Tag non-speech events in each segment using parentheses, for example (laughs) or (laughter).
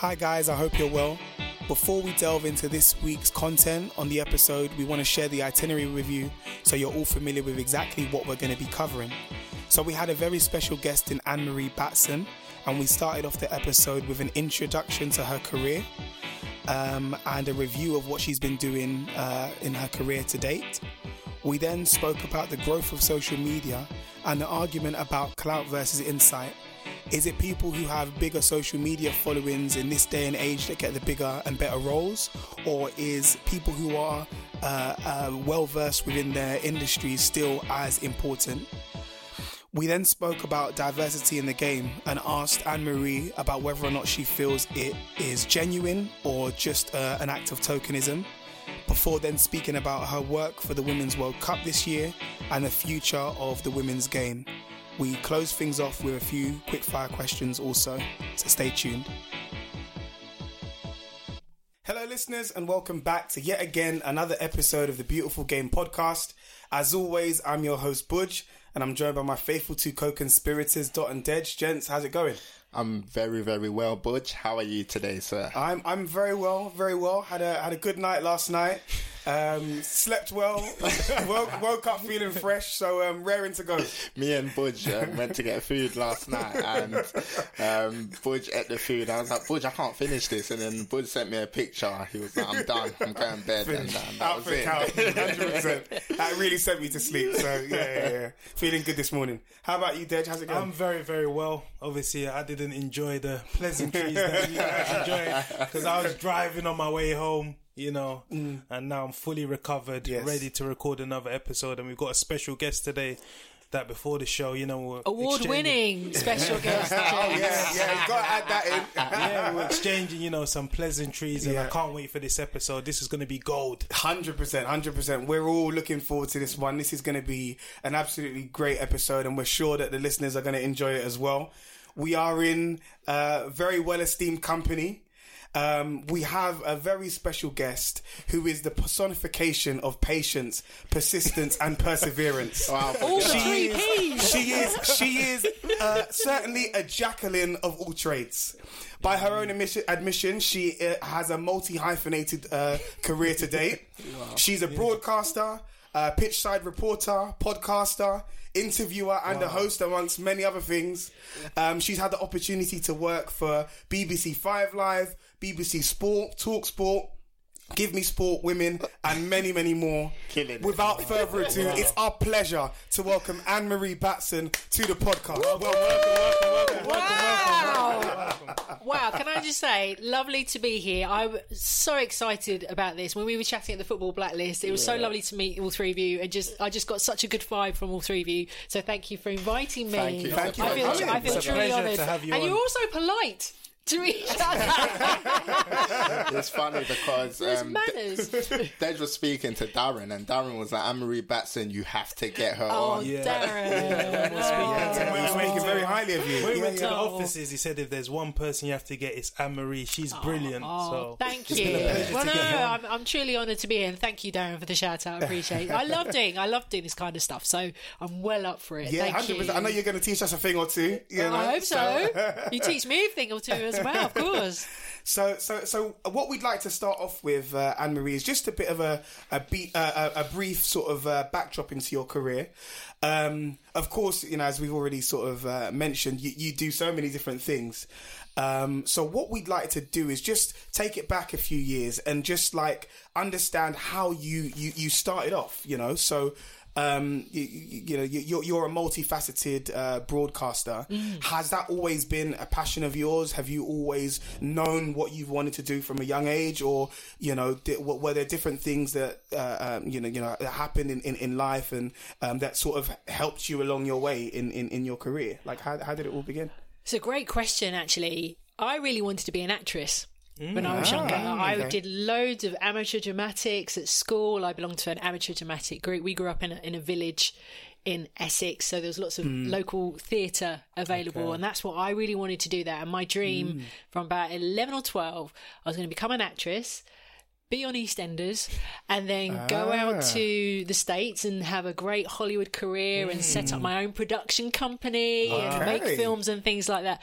Hi, guys, I hope you're well. Before we delve into this week's content on the episode, we want to share the itinerary with you so you're all familiar with exactly what we're going to be covering. So, we had a very special guest in Anne Marie Batson, and we started off the episode with an introduction to her career um, and a review of what she's been doing uh, in her career to date. We then spoke about the growth of social media and the argument about clout versus insight is it people who have bigger social media followings in this day and age that get the bigger and better roles, or is people who are uh, uh, well versed within their industry still as important? We then spoke about diversity in the game and asked Anne Marie about whether or not she feels it is genuine or just uh, an act of tokenism. Before then, speaking about her work for the Women's World Cup this year and the future of the women's game. We close things off with a few quick fire questions also, so stay tuned. Hello, listeners, and welcome back to yet again another episode of the Beautiful Game podcast. As always, I'm your host, Buj, and I'm joined by my faithful two co conspirators, Dot and Dej. Gents, how's it going? I'm very, very well, Buj. How are you today, sir? I'm I'm very well, very well. Had a had a good night last night. Um, slept well. (laughs) woke, woke up feeling fresh. So um, raring to go. Me and Buj uh, went to get food last night, and um, Buj ate the food. I was like, Buj, I can't finish this. And then Buj sent me a picture. He was like, I'm done. I'm going to bed. And um, that was it. Count, 100%. that really sent me to sleep. So yeah, yeah, yeah, feeling good this morning. How about you, Dej? How's it going? I'm very, very well. Obviously, I didn't enjoy the pleasantries that you guys enjoyed because I was driving on my way home you know, mm. and now I'm fully recovered, yes. ready to record another episode. And we've got a special guest today. That before the show, you know, award-winning special (laughs) guest. oh yeah, yeah, you got to add that in. (laughs) yeah, we're exchanging, you know, some pleasantries, and yeah. I can't wait for this episode. This is going to be gold. Hundred percent, hundred percent. We're all looking forward to this one. This is going to be an absolutely great episode, and we're sure that the listeners are going to enjoy it as well. We are in uh, very well esteemed company. Um, we have a very special guest who is the personification of patience, persistence, and (laughs) perseverance. Wow. All she, three is, she is she is uh, certainly a Jacqueline of all trades. By her own admission, admission she uh, has a multi hyphenated uh, career to date. (laughs) Wow. She's a broadcaster, uh, pitch side reporter, podcaster, interviewer, and wow. a host, amongst many other things. Um, she's had the opportunity to work for BBC Five Live, BBC Sport, Talk Sport, Give Me Sport, Women, and many, many more. Killing Without further ado, wow. it's our pleasure to welcome Anne Marie Batson to the podcast. Well, welcome, welcome, welcome, wow. wow, can I just say, lovely to be here. I'm so excited about this. When we were chatting at the Football Blacklist, it was yeah. so lovely to meet all three of you, and just I just got such a good vibe from all three of you. So thank you for inviting me. Thank you. Thank you. I feel, I feel truly honoured. And you're also polite to each other. it's funny because There's um, manners. (laughs) Dej was speaking to Darren, and Darren was like, "Anne-Marie Batson, you have to get her Oh, on." Yeah. Darren. Yeah, we were speaking very highly of you. When we Yeah, went to yeah. the offices, he said if there's one person you have to get, it's Anne Marie. She's brilliant. Oh, so thank you. Well, no, I'm, I'm truly honoured to be here, and thank you, Darren, for the shout out. I appreciate it. I love (laughs) doing, I love doing this kind of stuff, so I'm well up for it. Yeah, thank hundred you. I know you're going to teach us a thing or two. You know? I hope so. you teach me a thing or two as well, of course. (laughs) So, so, so, what we'd like to start off with, uh, Anne Marie, is just a bit of a a, beat, uh, a, a brief sort of uh, backdrop into your career. Um, of course, you know, as we've already sort of uh, mentioned, you, you do so many different things. Um, so, what we'd like to do is just take it back a few years and just like understand how you you, you started off. You know, so um, you, you, know, you- you're, you're a multifaceted uh, broadcaster. Has that always been a passion of yours? Have you always known what you've wanted to do from a young age, or you know, di- w- were there different things that uh, um, you know, you know, that happened in, in, in life and um, that sort of helped you along your way in, in, in your career? Like, how how did it all begin? It's a great question, actually. I really wanted to be an actress. Mm. When I was younger, ah. I okay. did loads of amateur dramatics at school. I belonged to an amateur dramatic group. We grew up in a, in a village in Essex, so there was lots of hmm. local theatre available, and that's what I really wanted to do. That, and my dream hmm. from about eleven or twelve, I was going to become an actress be on EastEnders and then go out ah. to the States and have a great Hollywood career and set up hmm. my own production company and make films and things like that.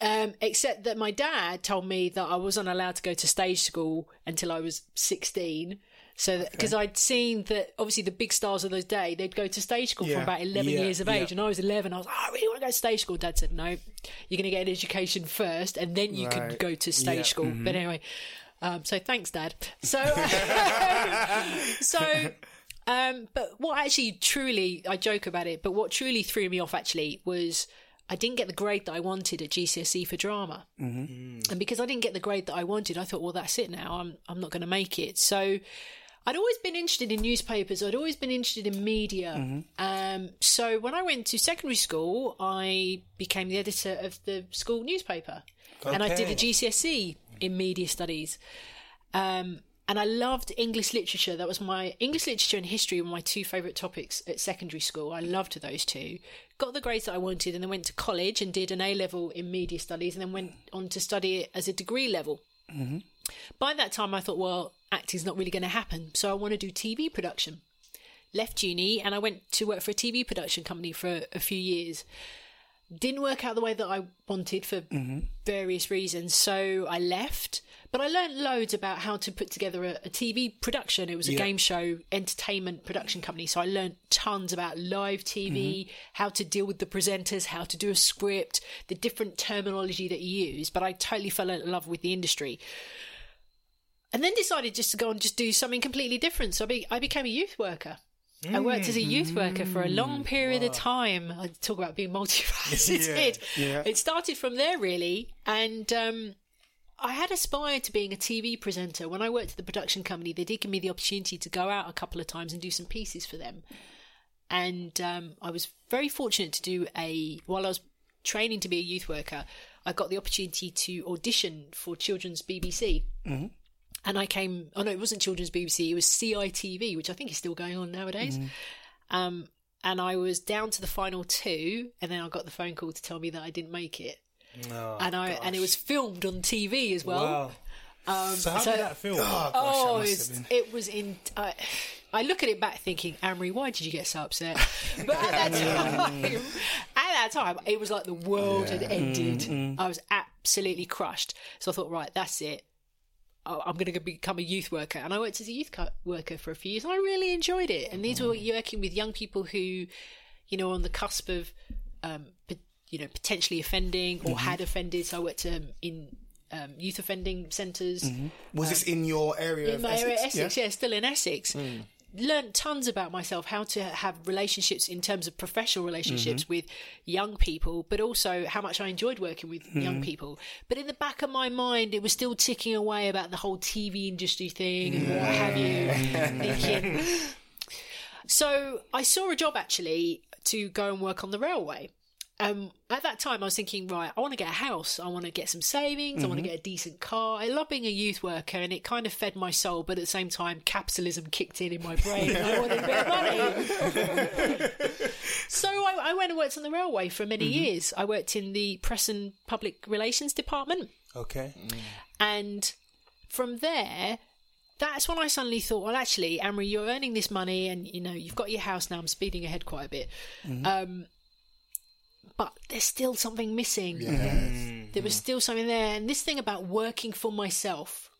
Um, except that my dad told me that I wasn't allowed to go to stage school until I was 16. So, because I'd seen that obviously the big stars of those days, they'd go to stage school Yeah. from about 11 Yeah, years of age. yeah. And I was 11. I was like, oh, I really want to go to stage school. Dad said, no, you're going to get an education first and then you can go to stage school. But anyway, um, so thanks, Dad. So, (laughs) (laughs) so, um, but what actually truly, I joke about it, but what truly threw me off actually was I didn't get the grade that I wanted at GCSE for drama, mm-hmm. and because I didn't get the grade that I wanted, I thought, well, that's it now. I'm I'm not going to make it. So. I'd always been interested in newspapers. I'd always been interested in media. Um, so when I went to secondary school, I became the editor of the school newspaper, and I did a Okay. GCSE E in media studies. Um, and I loved English literature. That was my English literature and history were my two favourite topics at secondary school. I loved those two. Got the grades that I wanted, and then went to college and did an A level in media studies, and then went on to study it as a degree level. Mm-hmm. By that time, I thought, well, acting's not really going to happen, so I want to do TV production. Left uni, and I went to work for a TV production company for a few years didn't work out the way that I wanted for mm-hmm. various reasons. So I left, but I learned loads about how to put together a, a TV production. It was a Yeah. game show entertainment production company. So I learned tons about live TV, how to deal with the presenters, how to do a script, the different terminology that you use. But I totally fell in love with the industry. And then decided just to go and just do something completely different. So I, be, I became a youth worker. I worked as a youth worker for a long period of time. I talk about being (laughs) multifaceted. (laughs) Yeah. It started from there, really. And um, I had aspired to being a TV presenter. When I worked at the production company, they did give me the opportunity to go out a couple of times and do some pieces for them. And um, I was very fortunate to do a, while I was training to be a youth worker, I got the opportunity to audition for Children's BBC. And I came, oh no, it wasn't Children's BBC, it was CITV, which I think is still going on nowadays. Um, and I was down to the final two, and then I got the phone call to tell me that I didn't make it. Oh, and I and it was filmed on TV as well. wow. so how so- did that feel? Oh, gosh, Oh, that must it's, it was in. I I look at it back thinking, Anne-Marie, why did you get so upset? (laughs) But at that time, at that time, it was like the world had ended. Mm-hmm. I was absolutely crushed. So I thought, right, that's it. I- I'm going to become a youth worker, and I worked as a youth co- worker for a few years, and I really enjoyed it. And these were Mm. working with young people who, you know, on the cusp of, um, pot- you know, potentially offending or Mm-hmm. had offended. So I worked um, in um, youth offending centres Was this in your area in of my Essex? area, Essex, yeah? still in Essex. Hmm. Learned tons about myself, how to have relationships in terms of professional relationships Mm-hmm. with young people, but also how much I enjoyed working with Hmm. young people. But in the back of my mind, it was still ticking away about the whole TV industry thing and what have you. (laughs) thinking. So I saw a job actually to go and work on the railway. Um, at that time, I was thinking, right, I want to get a house. I want to get some savings. Mm-hmm. I want to get a decent car. I love being a youth worker, and it kind of fed my soul. But at the same time, capitalism kicked in in my brain. and I wanted a bit of money. (laughs) so I, I, went and worked on the railway for many mm-hmm. years. I worked in the press and public relations department. Okay. Mm. And from there, that's when I suddenly thought, well, actually, Anne-Marie, you're earning this money, and you know you've got your house now. I'm speeding ahead quite a bit. Mm-hmm. Um, but there's still something missing. Yes. There was still something there. And this thing about working for myself.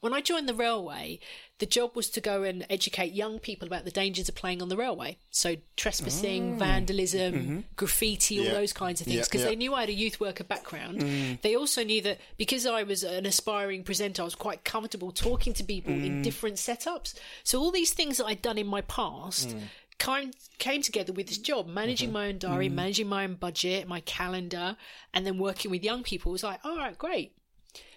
When I joined the railway, the job was to go and educate young people about the dangers of playing on the railway. So trespassing, oh. vandalism, mm-hmm. graffiti, all yeah. those kinds of things. Because yeah, yeah. they knew I had a youth worker background. Mm. They also knew that because I was an aspiring presenter, I was quite comfortable talking to people mm. in different setups. So all these things that I'd done in my past mm came, came together with this job, managing mm-hmm. my own diary, mm-hmm. managing my own budget, my calendar, and then working with young people. It was like, all right, great.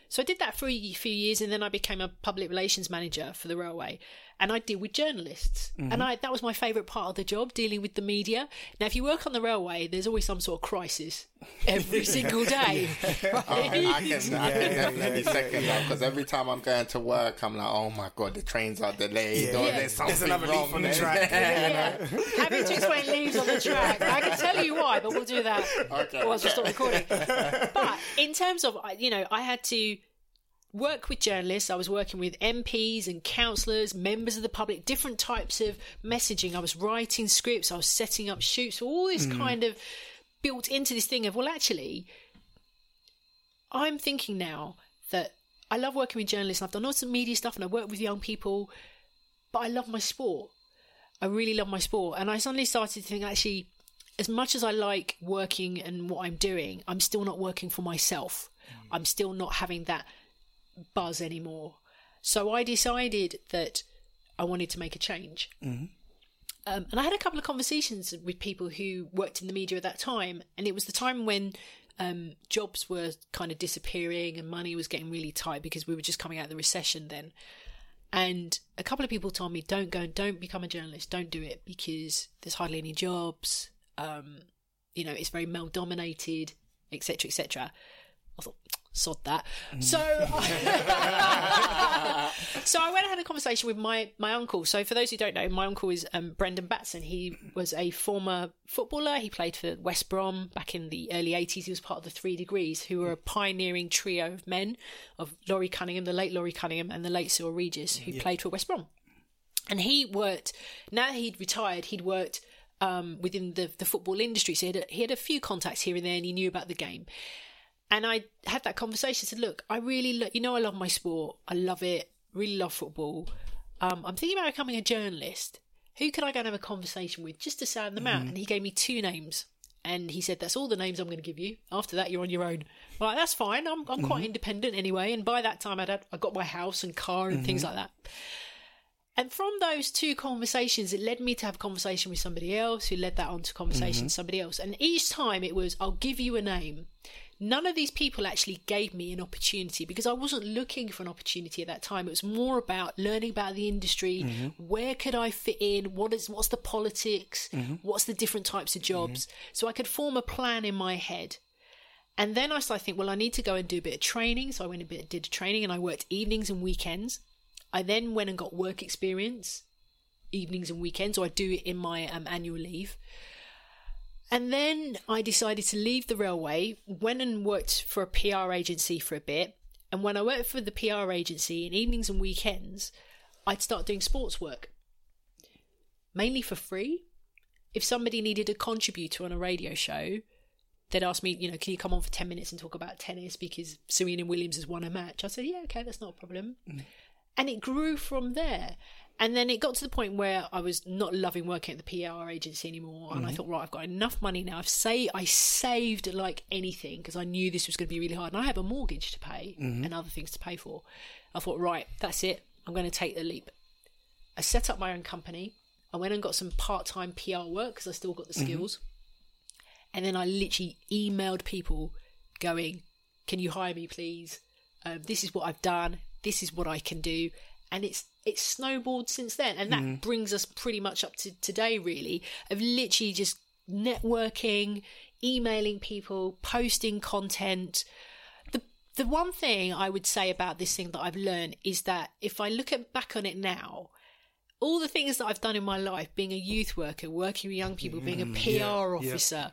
So I did that for a few years, and then I became a public relations manager for the railway and I deal with journalists. Mm-hmm. And I, that was my favourite part of the job, dealing with the media. Now, if you work on the railway, there's always some sort of crisis every (laughs) single day. Right? (laughs) Oh, I can, I can definitely yeah, second that because every time I'm going to work, I'm like, oh my god, the trains are delayed, or there's something there's another wrong on the track. (laughs) Yeah, Having to explain leaves on the track. I can tell you why, but we'll do that okay. once we stop recording. But in terms of, you know, I had to work with journalists. I was working with MPs and councillors, members of the public, different types of messaging. I was writing scripts, I was setting up shoots, all this mm. kind of built into this thing of, well, actually, I'm thinking now that I love working with journalists. I've done lots of media stuff and I work with young people, but I love my sport. I really love my sport. And I suddenly started to think, actually, as much as I like working and what I'm doing, I'm still not working for myself. Mm. I'm still not having that buzz anymore. So I decided that I wanted to make a change. Mm-hmm. Um, and I had a couple of conversations with people who worked in the media at that time, and it was the time when um, jobs were kind of disappearing and money was getting really tight because we were just coming out of the recession then. And a couple of people told me, "Don't go, don't become a journalist, don't do it because there's hardly any jobs. Um, you know, it's very male dominated, etc., etc." I thought, sod that. Mm. So, (laughs) (laughs) so I went and had a conversation with my my uncle. So, for those who don't know, my uncle is um, Brendan Batson. He was a former footballer. He played for West Brom back in the early eighties. He was part of the Three Degrees, who were a pioneering trio of men of Laurie Cunningham, the late Laurie Cunningham, and the late Cyril Regis, who yeah. played for West Brom. And he worked. Now he'd retired. He'd worked. Um, within the, the football industry, so he had, a, he had a few contacts here and there, and he knew about the game. And I had that conversation. Said, "Look, I really, lo- you know, I love my sport. I love it. Really love football. Um, I'm thinking about becoming a journalist. Who could I go and have a conversation with just to sound them mm. out?" Mm-hmm. And he gave me two names. And he said, "That's all the names I'm going to give you. After that, you're on your own." Well, that's fine. I'm I'm mm-hmm. quite independent anyway. And by that time, I'd had, I got my house and car and mm-hmm. things like that. And from those two conversations, it led me to have a conversation with somebody else who led that on to conversation mm-hmm. with somebody else. And each time it was, I'll give you a name none of these people actually gave me an opportunity because I wasn't looking for an opportunity at that time. It was more about learning about the industry. Mm-hmm. Where could I fit in? What is what's the politics? Mm-hmm. What's the different types of jobs? Mm-hmm. So I could form a plan in my head. And then I started think, well, I need to go and do a bit of training. So I went and did training and I worked evenings and weekends. I then went and got work experience, evenings and weekends. So I do it in my um, annual leave. And then I decided to leave the railway, went and worked for a PR agency for a bit. And when I worked for the PR agency in evenings and weekends, I'd start doing sports work, mainly for free. If somebody needed a contributor on a radio show, they'd ask me, you know, can you come on for 10 minutes and talk about tennis because Serena Williams has won a match? I said, yeah, okay, that's not a problem. Mm. And it grew from there. And then it got to the point where I was not loving working at the PR agency anymore, and mm-hmm. I thought, right, I've got enough money now. I've say I saved like anything because I knew this was going to be really hard, and I have a mortgage to pay mm-hmm. and other things to pay for. I thought, right, that's it. I'm going to take the leap. I set up my own company. I went and got some part-time PR work because I still got the mm-hmm. skills. Mm-hmm. And then I literally emailed people, going, "Can you hire me, please? Um, this is what I've done. This is what I can do." And it's it's snowballed since then. And that mm. brings us pretty much up to today, really, of literally just networking, emailing people, posting content. The the one thing I would say about this thing that I've learned is that if I look at, back on it now, all the things that I've done in my life, being a youth worker, working with young people, being a PR yeah, officer,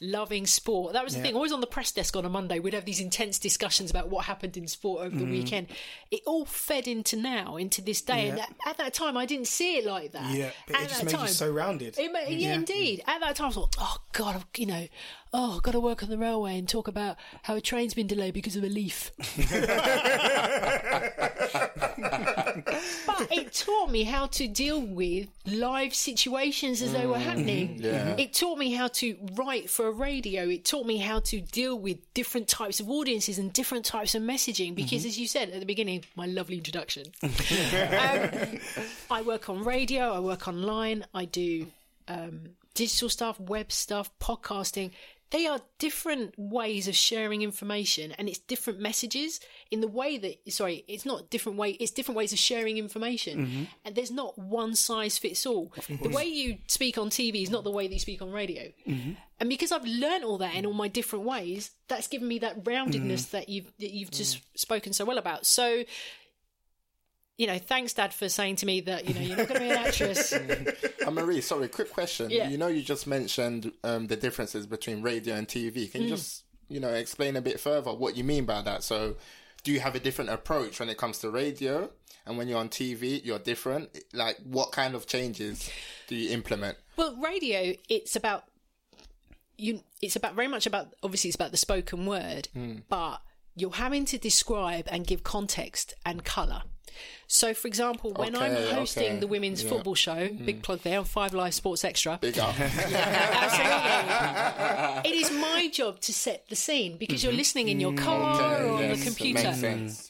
loving sport. That was the Yeah. thing. Always on the press desk on a Monday, we'd have these intense discussions about what happened in sport over the mm. weekend. It all fed into now, into this day. And Yeah. at, at that time, I didn't see it like that. Yeah, but at it just made time, you so rounded. it ma- yeah, indeed. At that time, I thought, oh God, I've- you know, oh, I've got to work on the railway and talk about how a train's been delayed because of a leaf. (laughs) (laughs) but it taught me how to deal with live situations as they were happening. Yeah. It taught me how to write for a radio. It taught me how to deal with different types of audiences and different types of messaging. Because, as you said at the beginning, my lovely introduction, (laughs) um, I work on radio, I work online, I do um, digital stuff, web stuff, podcasting. They are different ways of sharing information and it's different messages in the way that, sorry, it's not different way, it's different ways of sharing information. Mm-hmm. And there's not one size fits all. The way you speak on TV is not the way that you speak on radio. Mm-hmm. And because I've learned all that in all my different ways, that's given me that roundedness mm. that you've, that you've mm. just spoken so well about. So, you know, thanks, Dad, for saying to me that you know you're not going to be an actress. (laughs) Anne Marie, sorry, quick question. Yeah. You know, you just mentioned um, the differences between radio and TV. Can you just, you know, explain a bit further what you mean by that? So, do you have a different approach when it comes to radio? And when you're on TV, you're different? Like, what kind of changes do you implement? well, radio, it's about you. It's about very much about obviously it's about the spoken word, but you're having to describe and give context and colour. So, for example, when I'm hosting okay. the women's Yeah. football show, mm. big plug there on Five Live Sports Extra. Big up. (laughs) Absolutely. it is my job to set the scene because you're mm-hmm. listening in your mm, car Okay, or on yes, the computer.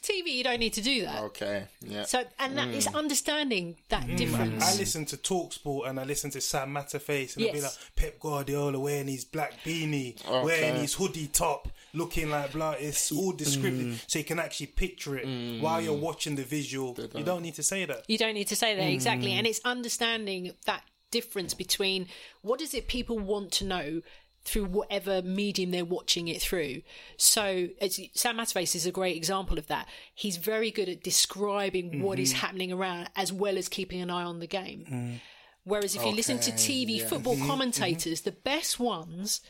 TV, you don't need to do that. Okay, yeah. So, and that is mm. understanding that I difference. I listen to Talksport and I listen to Sam Matterface and I'll be Yes. like Pep Guardiola wearing his black beanie, Okay. wearing his hoodie top, looking like blah. It's all descriptive, so you can actually picture it while you're watching the visual. You don't need to say that. You don't need to say that exactly, mm. and it's understanding that difference between what is it people want to know through whatever medium they're watching it through. So it's, Sam Matterface is a great example of that. He's very good at describing what is mm-hmm. happening around as well as keeping an eye on the game. Mm. Whereas if you listen to TV yeah. football mm-hmm. commentators, mm-hmm. the best ones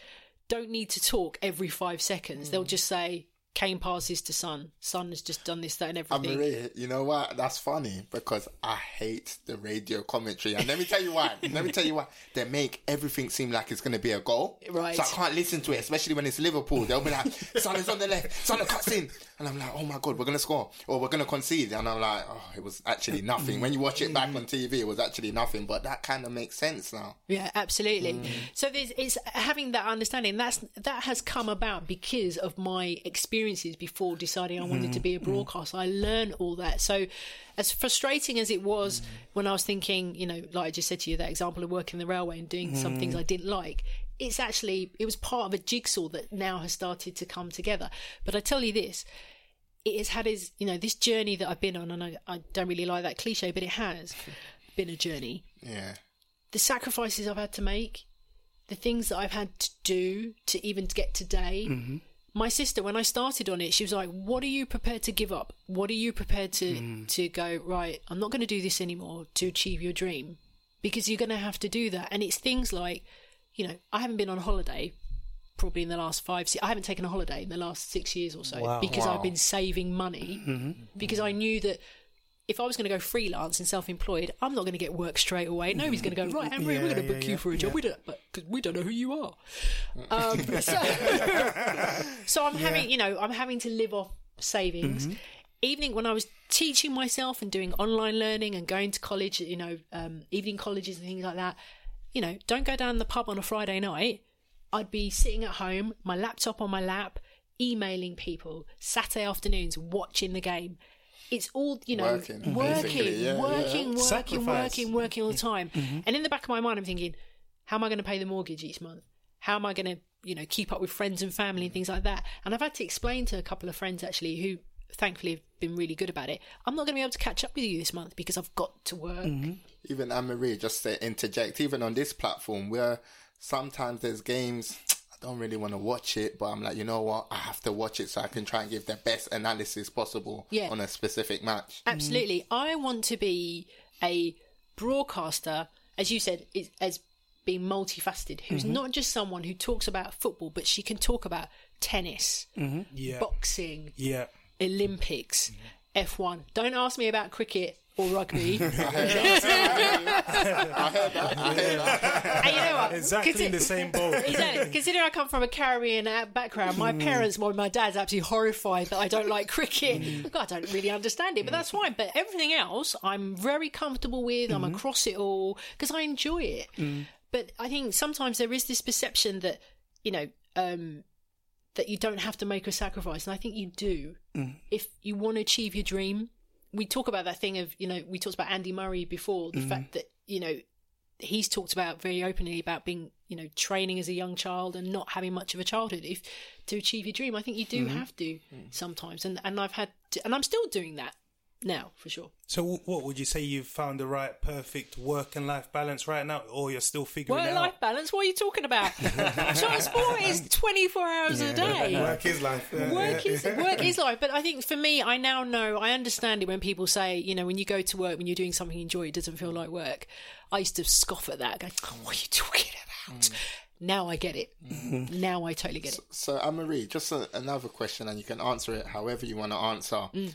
don't need to talk every five seconds. They'll mm. just say, Kane passes to Son. Son has just done this, that, and And everything. Marie, you know what? That's funny because I hate the radio commentary. And let me tell you why. (laughs) let me tell you why. They make everything seem like it's going to be a goal. Right. So I can't listen to it, especially when it's Liverpool. They'll be like, Son is on the left, Son cuts in. And I'm like, oh my God, we're going to score. Or we're going to concede. And I'm like, oh, it was actually nothing. When you watch it back on TV, it was actually nothing. But that kind of makes sense now. Yeah, absolutely. Mm. So there's it's having that understanding. That's that has come about because of my experiences before deciding I wanted to be Mm. a broadcaster. I learned all that. So as frustrating as it was Mm. when I was thinking, you know, like I just said to you, that example of working the railway and doing some Mm. things I didn't like. It's actually it was part of a jigsaw that now has started to come together. But I tell you this, it has had his you know this journey that I've been on, and I, I don't really like that cliche, but it has (laughs) been a journey Yeah. the sacrifices I've had to make, the things that I've had to do to even get today. Mm-hmm. My sister, when I started on it, she was like, "What are you prepared to give up? What are you prepared to mm. to go right? I'm not going to do this anymore to achieve your dream, because you're going to have to do that." And it's things like, you know, I haven't been on holiday probably in the last five. si- I haven't taken a holiday in the last six years or so Wow. because I've been saving money because I knew that if I was going to go freelance and self-employed, I'm not going to get work straight away. Nobody's going to go right. Henry, we're going to book yeah, you yeah, for a job. yeah. We don't, but cause we don't know who you are. (laughs) Um, so, (laughs) so I'm having, you know, I'm having to live off savings. Mm-hmm. Evening when I was teaching myself and doing online learning and going to college, you know, um, evening colleges and things like that. You know, don't go down the pub on a Friday night. I'd be sitting at home, my laptop on my lap, emailing people Saturday afternoons, watching the game. It's all you know, Working, working, yeah, working, yeah. working, Sacrifice. working, working all the time. Mm-hmm. Mm-hmm. And in the back of my mind, I'm thinking, how am I going to pay the mortgage each month? How am I going to, you know, keep up with friends and family and things like that? And I've had to explain to a couple of friends actually who thankfully have been really good about it. I'm not going to be able to catch up with you this month because I've got to work. Mm-hmm. even Anne Marie, just to interject, even on this platform where sometimes there's games, I don't really want to watch it, but I'm like, you know what? I have to watch it so I can try and give the best analysis possible Yeah. on a specific match. Absolutely. Mm-hmm. I want to be a broadcaster, as you said, is, as being multifaceted, who's mm-hmm. not just someone who talks about football, but she can talk about tennis, Yeah. boxing, Yeah. Olympics, mm-hmm. F1. Don't ask me about cricket or rugby. (laughs) And you know what? Exactly in the same boat. Exactly. Considering I come from a Caribbean uh, background, my mm. parents, well, my dad's absolutely horrified that I don't like cricket. Mm. God, I don't really understand it, but that's fine. But everything else, I'm very comfortable with. I'm mm-hmm. across it all because I enjoy it. Mm. But I think sometimes there is this perception that, you know, um, that you don't have to make a sacrifice, and I think you do. Mm. If you want to achieve your dream, we talk about that thing of, you know, we talked about Andy Murray before, the mm-hmm. fact that, you know, he's talked about very openly about being you know training as a young child and not having much of a childhood. If to achieve your dream i think you do mm-hmm. have to mm. sometimes. And and i've had to, and i'm still doing that now for sure. So, what would you say you've found the right, perfect work and life balance right now, or you're still figuring work it out? life balance? What are you talking about? (laughs) Transport is 24 hours a day. Work is life. Yeah, work yeah. is work is life. But i think for me i now know i understand it when people say you know when you go to work when you're doing something you enjoy it doesn't feel like work. I used to scoff at that. Go oh, what are you talking about? Mm. Now i get it. Mm-hmm. Now i totally get it. So, Anne Marie, just a, another question, and you can answer it however you want to answer. Mm.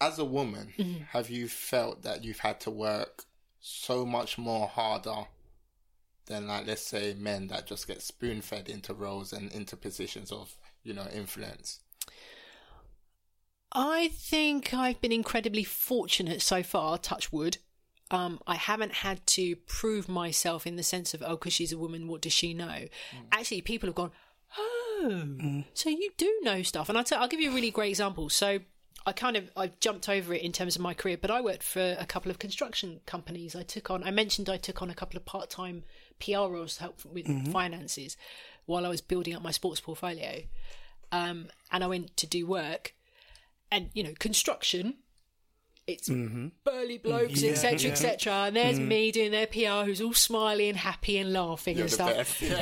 As a woman, mm-hmm. have you felt that you've had to work so much more harder than, like, let's say, men that just get spoon fed into roles and into positions of, you know, influence? I think I've been incredibly fortunate so far, touch wood. Um, I haven't had to prove myself in the sense of, oh, because she's a woman, what does she know? Mm. Actually, people have gone, oh, mm. so you do know stuff. And I'll, tell, I'll give you a really great example. So I kind of, I've jumped over it in terms of my career, but I worked for a couple of construction companies. I took on, I mentioned I took on a couple of part time PR roles to help with finances while I was building up my sports portfolio. Um, and I went to do work and you know construction it's burly blokes Yeah, etc yeah. etc and there's me doing their pr who's all smiley and happy and laughing You're and the stuff best. (laughs)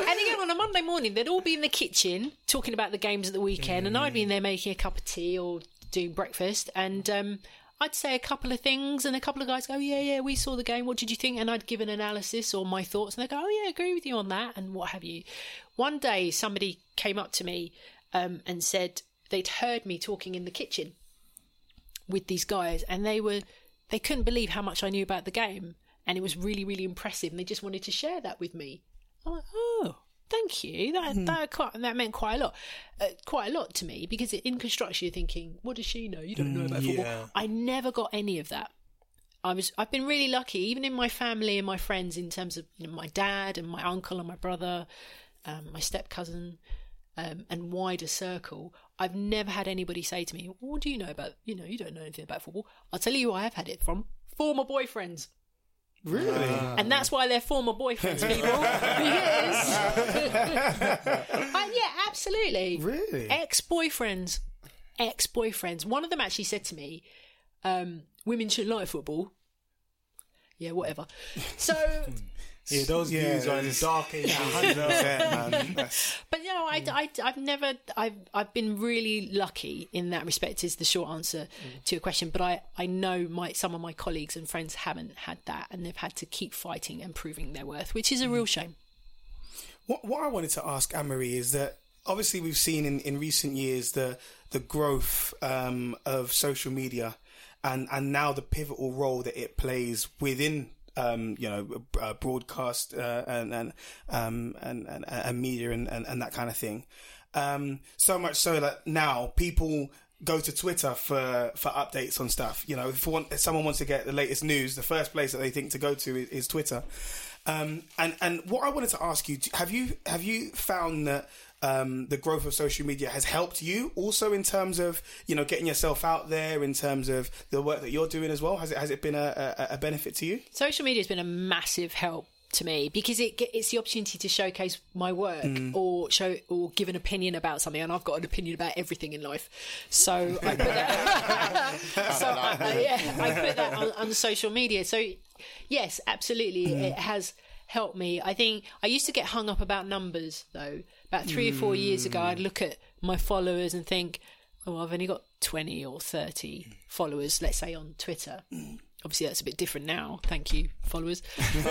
and again on a monday morning they'd all be in the kitchen talking about the games at the weekend and i'd be in there making a cup of tea or doing breakfast and um I'd say a couple of things, and a couple of guys go, "Yeah, yeah, we saw the game. What did you think?" And I'd give an analysis or my thoughts, and they go, "Oh, yeah, agree with you on that," and what have you. One day, somebody came up to me um, and said they'd heard me talking in the kitchen with these guys, and they were they couldn't believe how much I knew about the game, and it was really, really impressive, and they just wanted to share that with me. I'm like, oh, thank you. That that quite, that meant quite a lot, uh, quite a lot to me because in construction you're thinking, what does she know? You don't know about football. yeah. I never got any of that. I was I've been really lucky, even in my family and my friends, in terms of you know, my dad and my uncle and my brother, um, my step cousin, um, and wider circle. I've never had anybody say to me, "What do you know about? You know, you don't know anything about football." I'll tell you, who I have had it from former boyfriends. Really? And that's why they're former boyfriends, (laughs) people. yes. (laughs) Uh, yeah, absolutely. Really? Ex boyfriends. Ex boyfriends. One of them actually said to me, um, women shouldn't like football. Yeah, whatever. So, (laughs) Yeah, those Yeah, views are in the it's- dark ages. you Hundred know? percent, man. (laughs) But you know, I, I, I've never, I've, I've been really lucky in that respect. Is the short answer to your question. But I, I know my some of my colleagues and friends haven't had that, and they've had to keep fighting and proving their worth, which is a real shame. What, what I wanted to ask Anne-Marie is that obviously we've seen in, in recent years the the growth um, of social media and, and now the pivotal role that it plays within um, you know uh, broadcast uh, and and, um, and and and media and, and, and that kind of thing. Um, so much so that now people go to Twitter for for updates on stuff. You know, if, one, if someone wants to get the latest news, the first place that they think to go to is, is Twitter. Um, and and what I wanted to ask you, have you have you found that um, the growth of social media has helped you also in terms of you know getting yourself out there, in terms of the work that you're doing as well? Has it has it been a, a, a benefit to you? Social media has been a massive help to me because it it's the opportunity to showcase my work or show or give an opinion about something and I've got an opinion about everything in life so I put that (laughs) (laughs) so I, I- yeah I put that on, on social media so yes absolutely it has helped me. I think I used to get hung up about numbers though. About three or four years ago, I'd look at my followers and think, oh, I've only got 20 or 30 followers, let's say on Twitter. Obviously, that's a bit different now. Thank you, followers. (laughs) Um,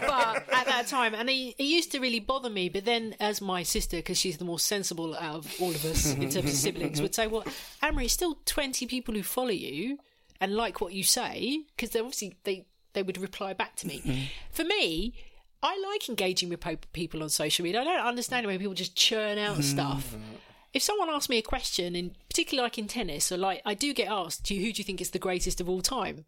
but at that time, and it, it, used to really bother me. But then, as my sister, because she's the more sensible out of all of us in terms of siblings, would say, "Well, Anne-Marie, it's still twenty people who follow you and like what you say, because they obviously they they would reply back to me. Mm-hmm. For me, I like engaging with people on social media. I don't understand when people just churn out mm-hmm. stuff if someone asks me a question, and particularly like in tennis, or like I do get asked, who do you think is the greatest of all time?"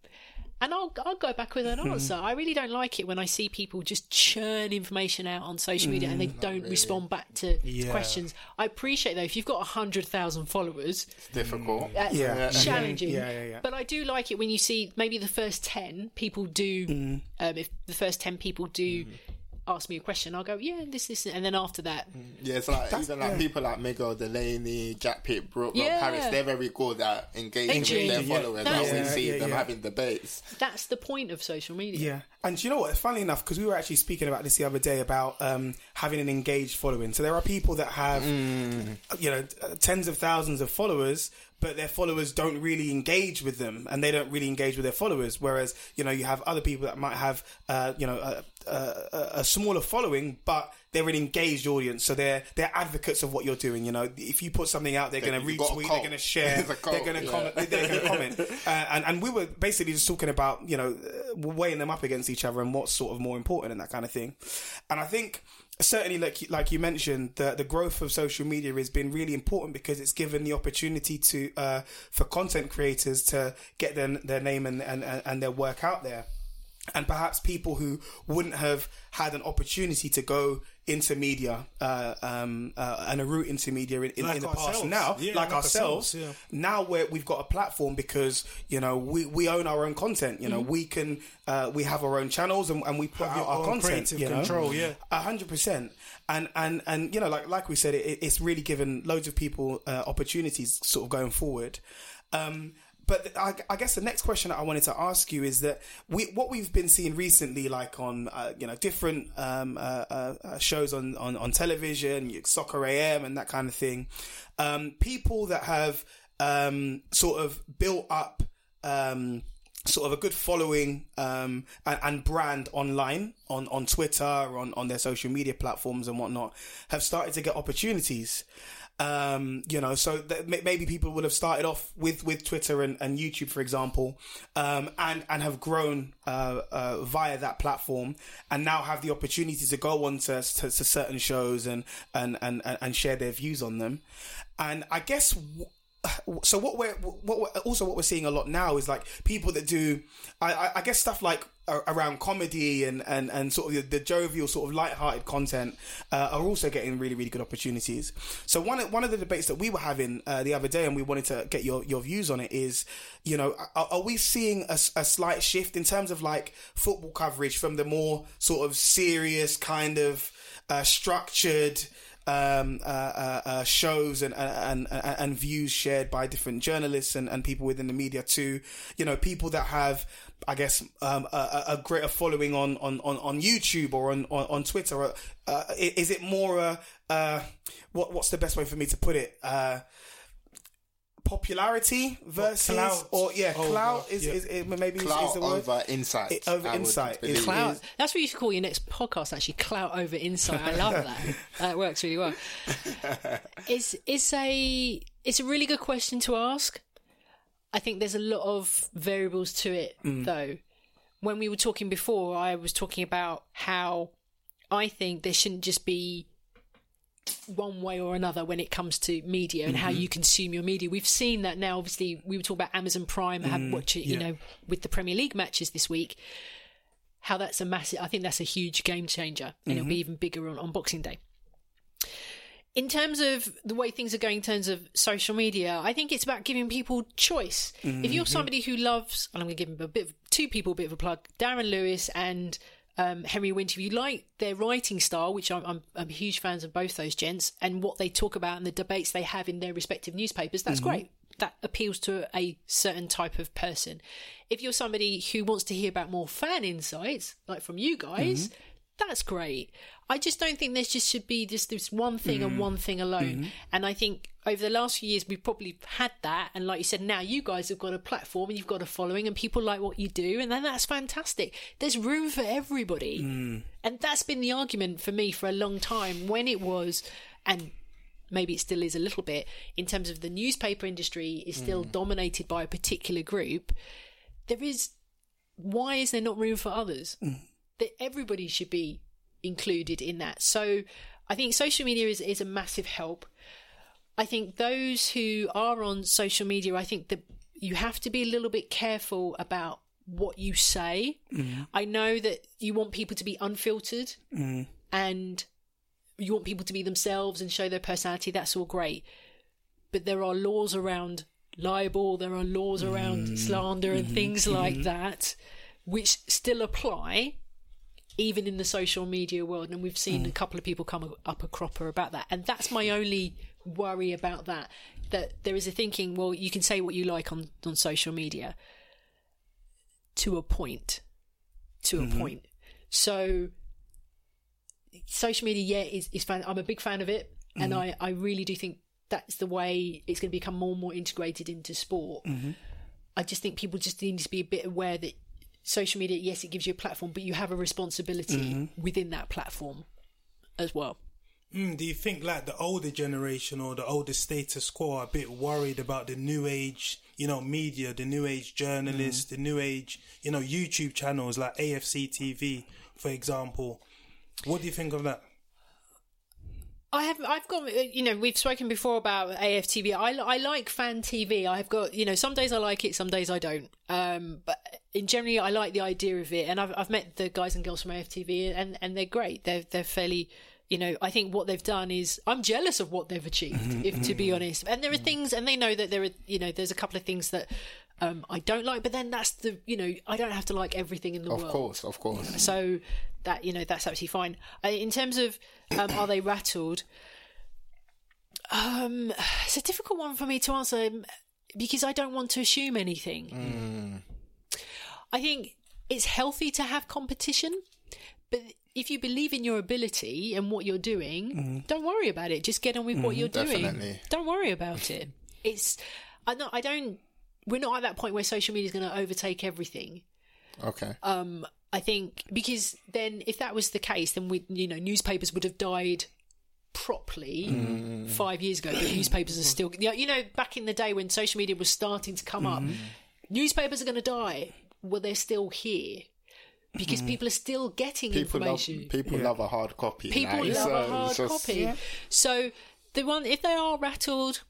And I'll I'll go back with an hmm. answer. I really don't like it when I see people just churn information out on social media mm, and they hmm. don't really. respond back to yeah. questions. I appreciate though if you've got hundred thousand followers, it's difficult, that's yeah. challenging. Yeah, yeah, yeah, But I do like it when you see maybe the first ten people do. Mm. Um, if the first ten people do. Mm ask me a question, I'll go, yeah, this, this, and then after that, mm. yeah, it's like even like yeah. people like Miguel Delaney, Jack Pitt, Brooke, yeah. Paris, they're very good at engaging with their followers. Yeah. Like we see them having debates. That's the point of social media. Yeah, and you know what? Funny enough, because we were actually speaking about this the other day about um, having an engaged following. So there are people that have, mm. you know, tens of thousands of followers, but their followers don't really engage with them and they don't really engage with their followers. Whereas, you know, you have other people that might have, uh, you know, a, a, a, smaller following, but they're an engaged audience. So they're, they're advocates of what you're doing. You know, if you put something out, they're going to retweet, they're going (laughs) to share, they're going to yeah. comment, they're going to comment. (laughs) Uh, and, and we were basically just talking about, you know, weighing them up against each other and what's sort of more important and that kind of thing. And I think, certainly like like you mentioned the the growth of social media has been really important because it's given the opportunity to uh, for content creators to get their their name and, and and their work out there. And perhaps people who wouldn't have had an opportunity to go into media uh, um, uh, and a route into media in, in, like in the past now yeah, like, like, ourselves, ourselves yeah. now where we've got a platform because you know we, we own our own content you know mm-hmm. we can uh, we have our own channels and, and we put out our content you know? control yeah hundred percent and and and you know like like we said it, it's really given loads of people uh, opportunities sort of going forward um, but I, I, guess the next question that I wanted to ask you is that we what we've been seeing recently, like on uh, you know different um, uh, uh, uh shows on, on, on television, Soccer AM, and that kind of thing. Um, people that have um, sort of built up um, sort of a good following um, and, and, brand online on, on Twitter, on, on their social media platforms and whatnot, have started to get opportunities. Um, you know, so th- maybe people would have started off with, with Twitter and, and YouTube, for example, um, and, and have grown, uh, uh, via that platform and now have the opportunity to go on to, to, to certain shows and, and, and, and share their views on them. And I guess, w- so what we're what we're, also what we're seeing a lot now is like people that do I, I guess stuff like around comedy and, and, and sort of the, jovial sort of light-hearted content uh, are also getting really really good opportunities. So one of, one of the debates that we were having uh, the other day and we wanted to get your, your views on it is you know are, are we seeing a, a, slight shift in terms of like football coverage from the more sort of serious kind of uh, structured um, uh, uh, uh, shows and, and, and and views shared by different journalists and, and people within the media too. you know people that have I guess um, a, a, greater following on, on, on, on YouTube or on on, on Twitter. Uh, is it more uh, what what's the best way for me to put it? Popularity versus clout? or yeah over, clout is, yeah. is, is, maybe clout is the word. over insight it, over I insight clout. that's what you should call your next podcast actually clout over insight. I love that. (laughs) That works really well. It's it's a it's a really good question to ask. I think there's a lot of variables to it mm. though. When we were talking before I was talking about how I think there shouldn't just be one way or another when it comes to media and mm-hmm. how you consume your media. We've seen that now. Obviously, we were talking about Amazon Prime, have mm, watch it, you know, with the Premier League matches this week. How that's a massive. I think that's a huge game changer, and mm-hmm. it'll be mm-hmm. even bigger on, on Boxing Day. In terms of the way things are going in terms of social media, I think it's about giving people choice. Mm-hmm. If you're mm-hmm. somebody who loves, and I'm going to give him a bit of, two people a bit of a plug, Darren Lewis and um, Henry Winter, if you like their writing style, which I'm, I'm, I'm, huge fans of both those gents, and what they talk about and the debates they have in their respective newspapers, that's mm-hmm. great. That appeals to a certain type of person. If you're somebody who wants to hear about more fan insights, like from you guys, mm-hmm. That's great. I just don't think there just should be just this one thing mm. and one thing alone. Mm-hmm. And I think over the last few years we've probably had that. And like you said, now you guys have got a platform and you've got a following, and people like what you do, and then that's fantastic. There's room for everybody, mm. and that's been the argument for me for a long time. When it was, and maybe it still is a little bit in terms of the newspaper industry is still mm. dominated by a particular group. There is why is there not room for others? That everybody should be included in that. So I think social media is, is a massive help. I think those who are on social media, I think that you have to be a little bit careful about what you say. Mm. I know that you want people to be unfiltered mm. and you want people to be themselves and show their personality. That's all great. But there are laws around libel, there are laws around mm. slander and things like that, which still apply even in the social media world. And we've seen mm. a couple of people come up a cropper about that. And that's my only worry about that. That there is a thinking, well, you can say what you like on, on social media to a point. To mm-hmm. a point. So social media, yeah, is, is fan. I'm a big fan of it. Mm-hmm. And I, I really do think that's the way it's going to become more and more integrated into sport. Mm-hmm. I just think people just need to be a bit aware that social media, yes, it gives you a platform, but you have a responsibility mm-hmm. within that platform as well. Mm, do you think like the older generation or the older status quo are a bit worried about the new age, you know, media, the new age journalists, mm. the new age, you know, YouTube channels like AFC TV, for example? What do you think of that? I have, I've got, uh, you know, we've spoken before about AFTV. I, I like fan TV. I've got, you know, some days I like it, some days I don't. Um, but in generally, I like the idea of it. And I've, I've met the guys and girls from AFTV, and, and they're great. They're, they're fairly, you know, I think what they've done is I'm jealous of what they've achieved, if to be honest. And there are things, and they know that there are, you know, there's a couple of things that um, I don't like, but then that's the, you know, I don't have to like everything in the of world. Of course, of course. So that, you know, that's absolutely fine. Uh, in terms of, um, are they rattled? Um, it's a difficult one for me to answer um, because I don't want to assume anything. Mm. I think it's healthy to have competition, but if you believe in your ability and what you're doing, mm. don't worry about it. Just get on with mm, what mm-hmm. you're doing. Don't worry about it. It's I don't I don't we're not at that point where social media is going to overtake everything. Okay. Um, I think because then if that was the case, then we, you know, newspapers would have died properly mm. five years ago. But newspapers are still, you know, back in the day when social media was starting to come up, newspapers are going to die. Well, they're still here because mm. people are still getting people information. Love, people yeah. love a hard copy. People love so a hard just, copy. Yeah. So the one, if they are rattled,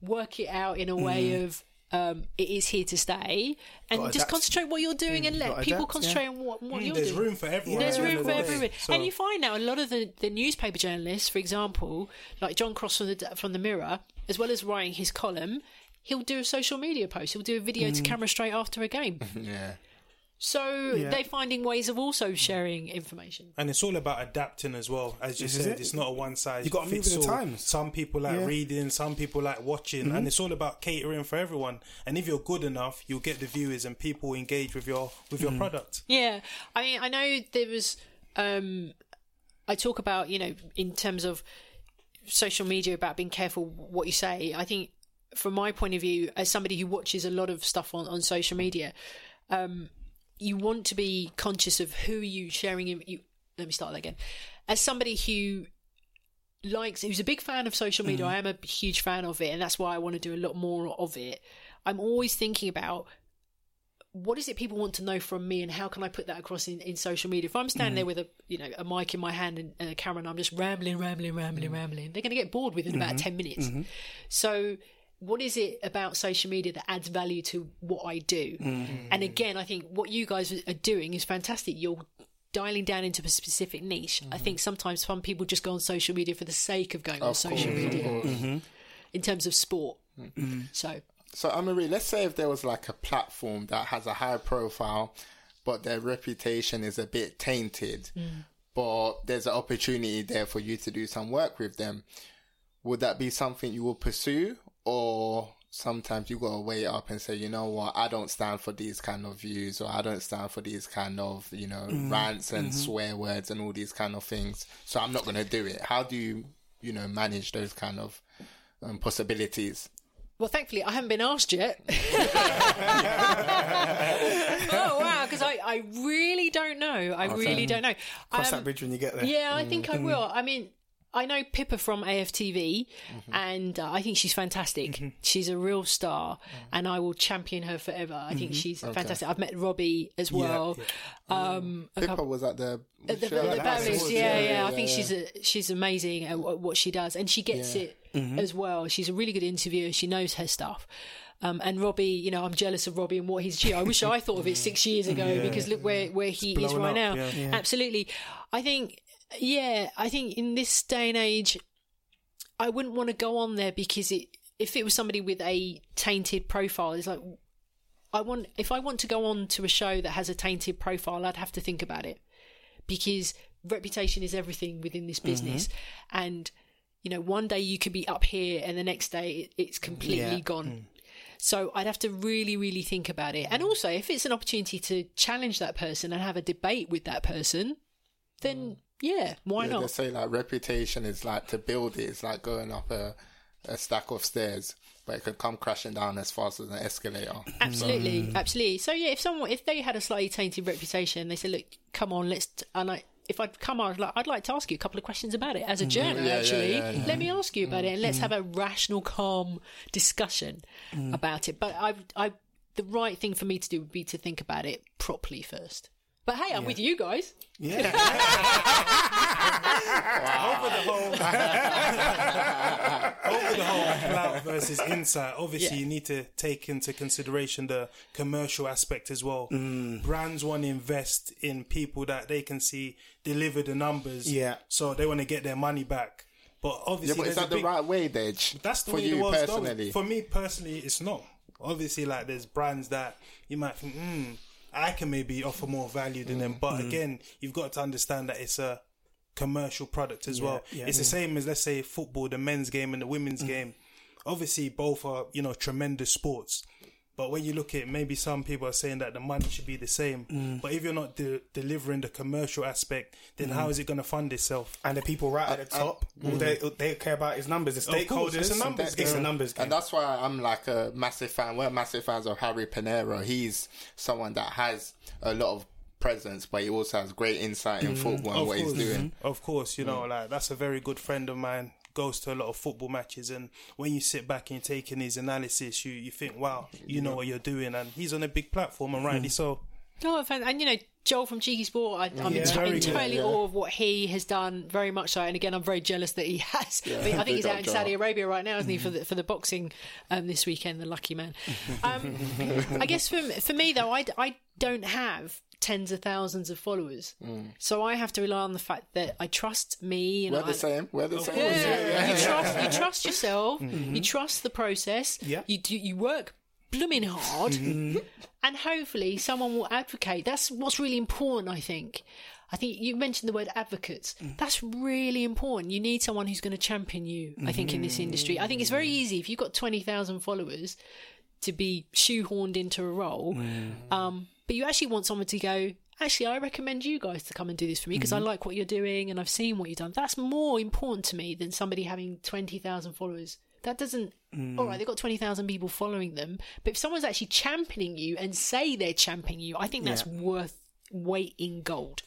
work it out in a way mm. of um, it is here to stay, and just adapt. concentrate what you're doing, mm, and let people adapt, concentrate yeah. on what, what mm, you're there's doing. There's room for everyone. There's room for everyone, so. and you find now a lot of the, the newspaper journalists, for example, like John Cross from the from the Mirror, as well as writing his column, he'll do a social media post. He'll do a video mm. to camera straight after a game. (laughs) yeah. So yeah. they're finding ways of also sharing information. And it's all about adapting as well. As you said, it? it's not a one size. You got to move with the times. Some people like yeah. reading, some people like watching, mm-hmm. and it's all about catering for everyone. And if you're good enough, you'll get the viewers and people engage with your with your mm-hmm. product. Yeah, I mean, I know there was. Um, I talk about you know in terms of social media about being careful what you say. I think from my point of view, as somebody who watches a lot of stuff on on social media. Um, you want to be conscious of who you sharing. You, let me start that again. As somebody who likes, who's a big fan of social media, mm. I am a huge fan of it, and that's why I want to do a lot more of it. I'm always thinking about what is it people want to know from me and how can I put that across in, in social media? If I'm standing mm. there with a you know a mic in my hand and, and, a camera and I'm just rambling, rambling, rambling, mm. rambling, they're going to get bored within mm-hmm. about ten minutes. Mm-hmm. So what is it about social media that adds value to what I do? Mm. And again, I think what you guys are doing is fantastic. You're dialing down into a specific niche. Mm-hmm. I think sometimes some people just go on social media for the sake of going of on social course, media mm-hmm. in terms of sport. Mm-hmm. So, so Anne-Marie, let's say if there was like a platform that has a high profile, but their reputation is a bit tainted, mm. but there's an opportunity there for you to do some work with them. Would that be something you will pursue, or sometimes you gotta weigh up and say, you know what, I don't stand for these kind of views, or I don't stand for these kind of, you know, mm-hmm. rants and mm-hmm. swear words and all these kind of things. So I'm not gonna do it. How do you, you know, manage those kind of um, possibilities? Well, thankfully, I haven't been asked yet. (laughs) (laughs) oh wow! Because I, I really don't know. I okay. really don't know. Cross um, that bridge when you get there. Yeah, I think mm-hmm. I will. I mean, I know Pippa from AFTV, mm-hmm. and uh, I think she's fantastic. Mm-hmm. She's a real star, mm-hmm. and I will champion her forever. I think mm-hmm. she's okay. fantastic. I've met Robbie as well. Yeah, yeah. Um, Pippa couple, was at the the, the, the yeah, yeah, yeah, I think she's a, she's amazing at what she does, and she gets it mm-hmm. as well. She's a really good interviewer. She knows her stuff. Um, and Robbie, you know, I'm jealous of Robbie and what he's achieved. I wish I thought of it six years ago (laughs) yeah. because look where, where he is right up, now. Yeah. Absolutely. I think yeah, I think in this day and age, I wouldn't want to go on there because it, if it was somebody with a tainted profile, it's like, I want, if I want to go on to a show that has a tainted profile, I'd have to think about it because reputation is everything within this business. Mm-hmm. And, you know, one day you could be up here and the next day it's completely yeah. gone. Mm. So I'd have to really, really think about it. And also, if it's an opportunity to challenge that person and have a debate with that person, then mm. Yeah, why yeah, not? They say like reputation is like to build it. It's like going up a, a stack of stairs, but it could come crashing down as fast as an escalator. Absolutely, so. absolutely. So yeah, if someone if they had a slightly tainted reputation, they said, "Look, come on, let's." T-, and I, if I'd come on, I'd like, I'd like to ask you a couple of questions about it as a mm. journalist. Yeah, actually, yeah, yeah, let me ask you about it, and let's mm. have a rational, calm discussion mm. about it. But I, I, the right thing for me to do would be to think about it properly first. But hey, I'm yeah. with you guys. Yeah. (laughs) Over the whole, over the whole clout versus insight. Obviously, yeah. you need to take into consideration the commercial aspect as well. Mm. Brands want to invest in people that they can see deliver the numbers. Yeah. So they want to get their money back. But obviously, yeah, but is that the big, right way, Dej? That's the for way you the world's personally. Done. For me personally, it's not. Obviously, like there's brands that you might think, hmm I can maybe offer more value than them. But mm. again, you've got to understand that it's a commercial product as yeah, well. Yeah, it's the same as let's say football, the men's game and the women's mm. game. Obviously, both are you know tremendous sports. But when you look at it, maybe some people are saying that the money should be the same. Mm. But if you're not de- delivering the commercial aspect, then mm. how is it going to fund itself? And the people right at the top, uh, all they, they care about is numbers. The stakeholders, course, it's a numbers, it's a numbers game. And that's why I'm like a massive fan. We're massive fans of Harry Pinero. He's someone that has a lot of presence, but he also has great insight in mm. football and of what course. he's doing. Of course, you know, mm. like that's a very good friend of mine goes to a lot of football matches, and when you sit back and you're taking his analysis, you you think, wow, you know what you're doing, and he's on a big platform, and rightly mm. So. Oh, and you know, Joel from Cheeky Sport, I, am yeah, entirely yeah. awe of what he has done, very much so. And again, I'm very jealous that he (laughs) has. Yeah, I, mean, I think he's out in Joel. Saudi Arabia right now, isn't he, for the, for the boxing um, this weekend, the lucky man. (laughs) Um, I guess for, for me, though, I, I don't have tens of thousands of followers. Mm. So I have to rely on the fact that I trust me. And We're I, the same. We're the same. Yeah, yeah. You trust. You trust yourself. Mm-hmm. You trust the process. Yeah. You do. You work blooming hard, mm-hmm. and hopefully someone will advocate. That's what's really important. I think. I think you mentioned the word advocates. Mm. That's really important. You need someone who's going to champion you, I think, in this industry. I think it's very easy if you've got 20,000 followers to be shoehorned into a role. Mm. Um, but you actually want someone to go, actually, I recommend you guys to come and do this for me because mm-hmm. I like what you're doing and I've seen what you've done. That's more important to me than somebody having 20,000 followers. That doesn't, mm. all right, they've got 20,000 people following them. But if someone's actually championing you and say they're championing you, I think that's yeah. worth weight in gold.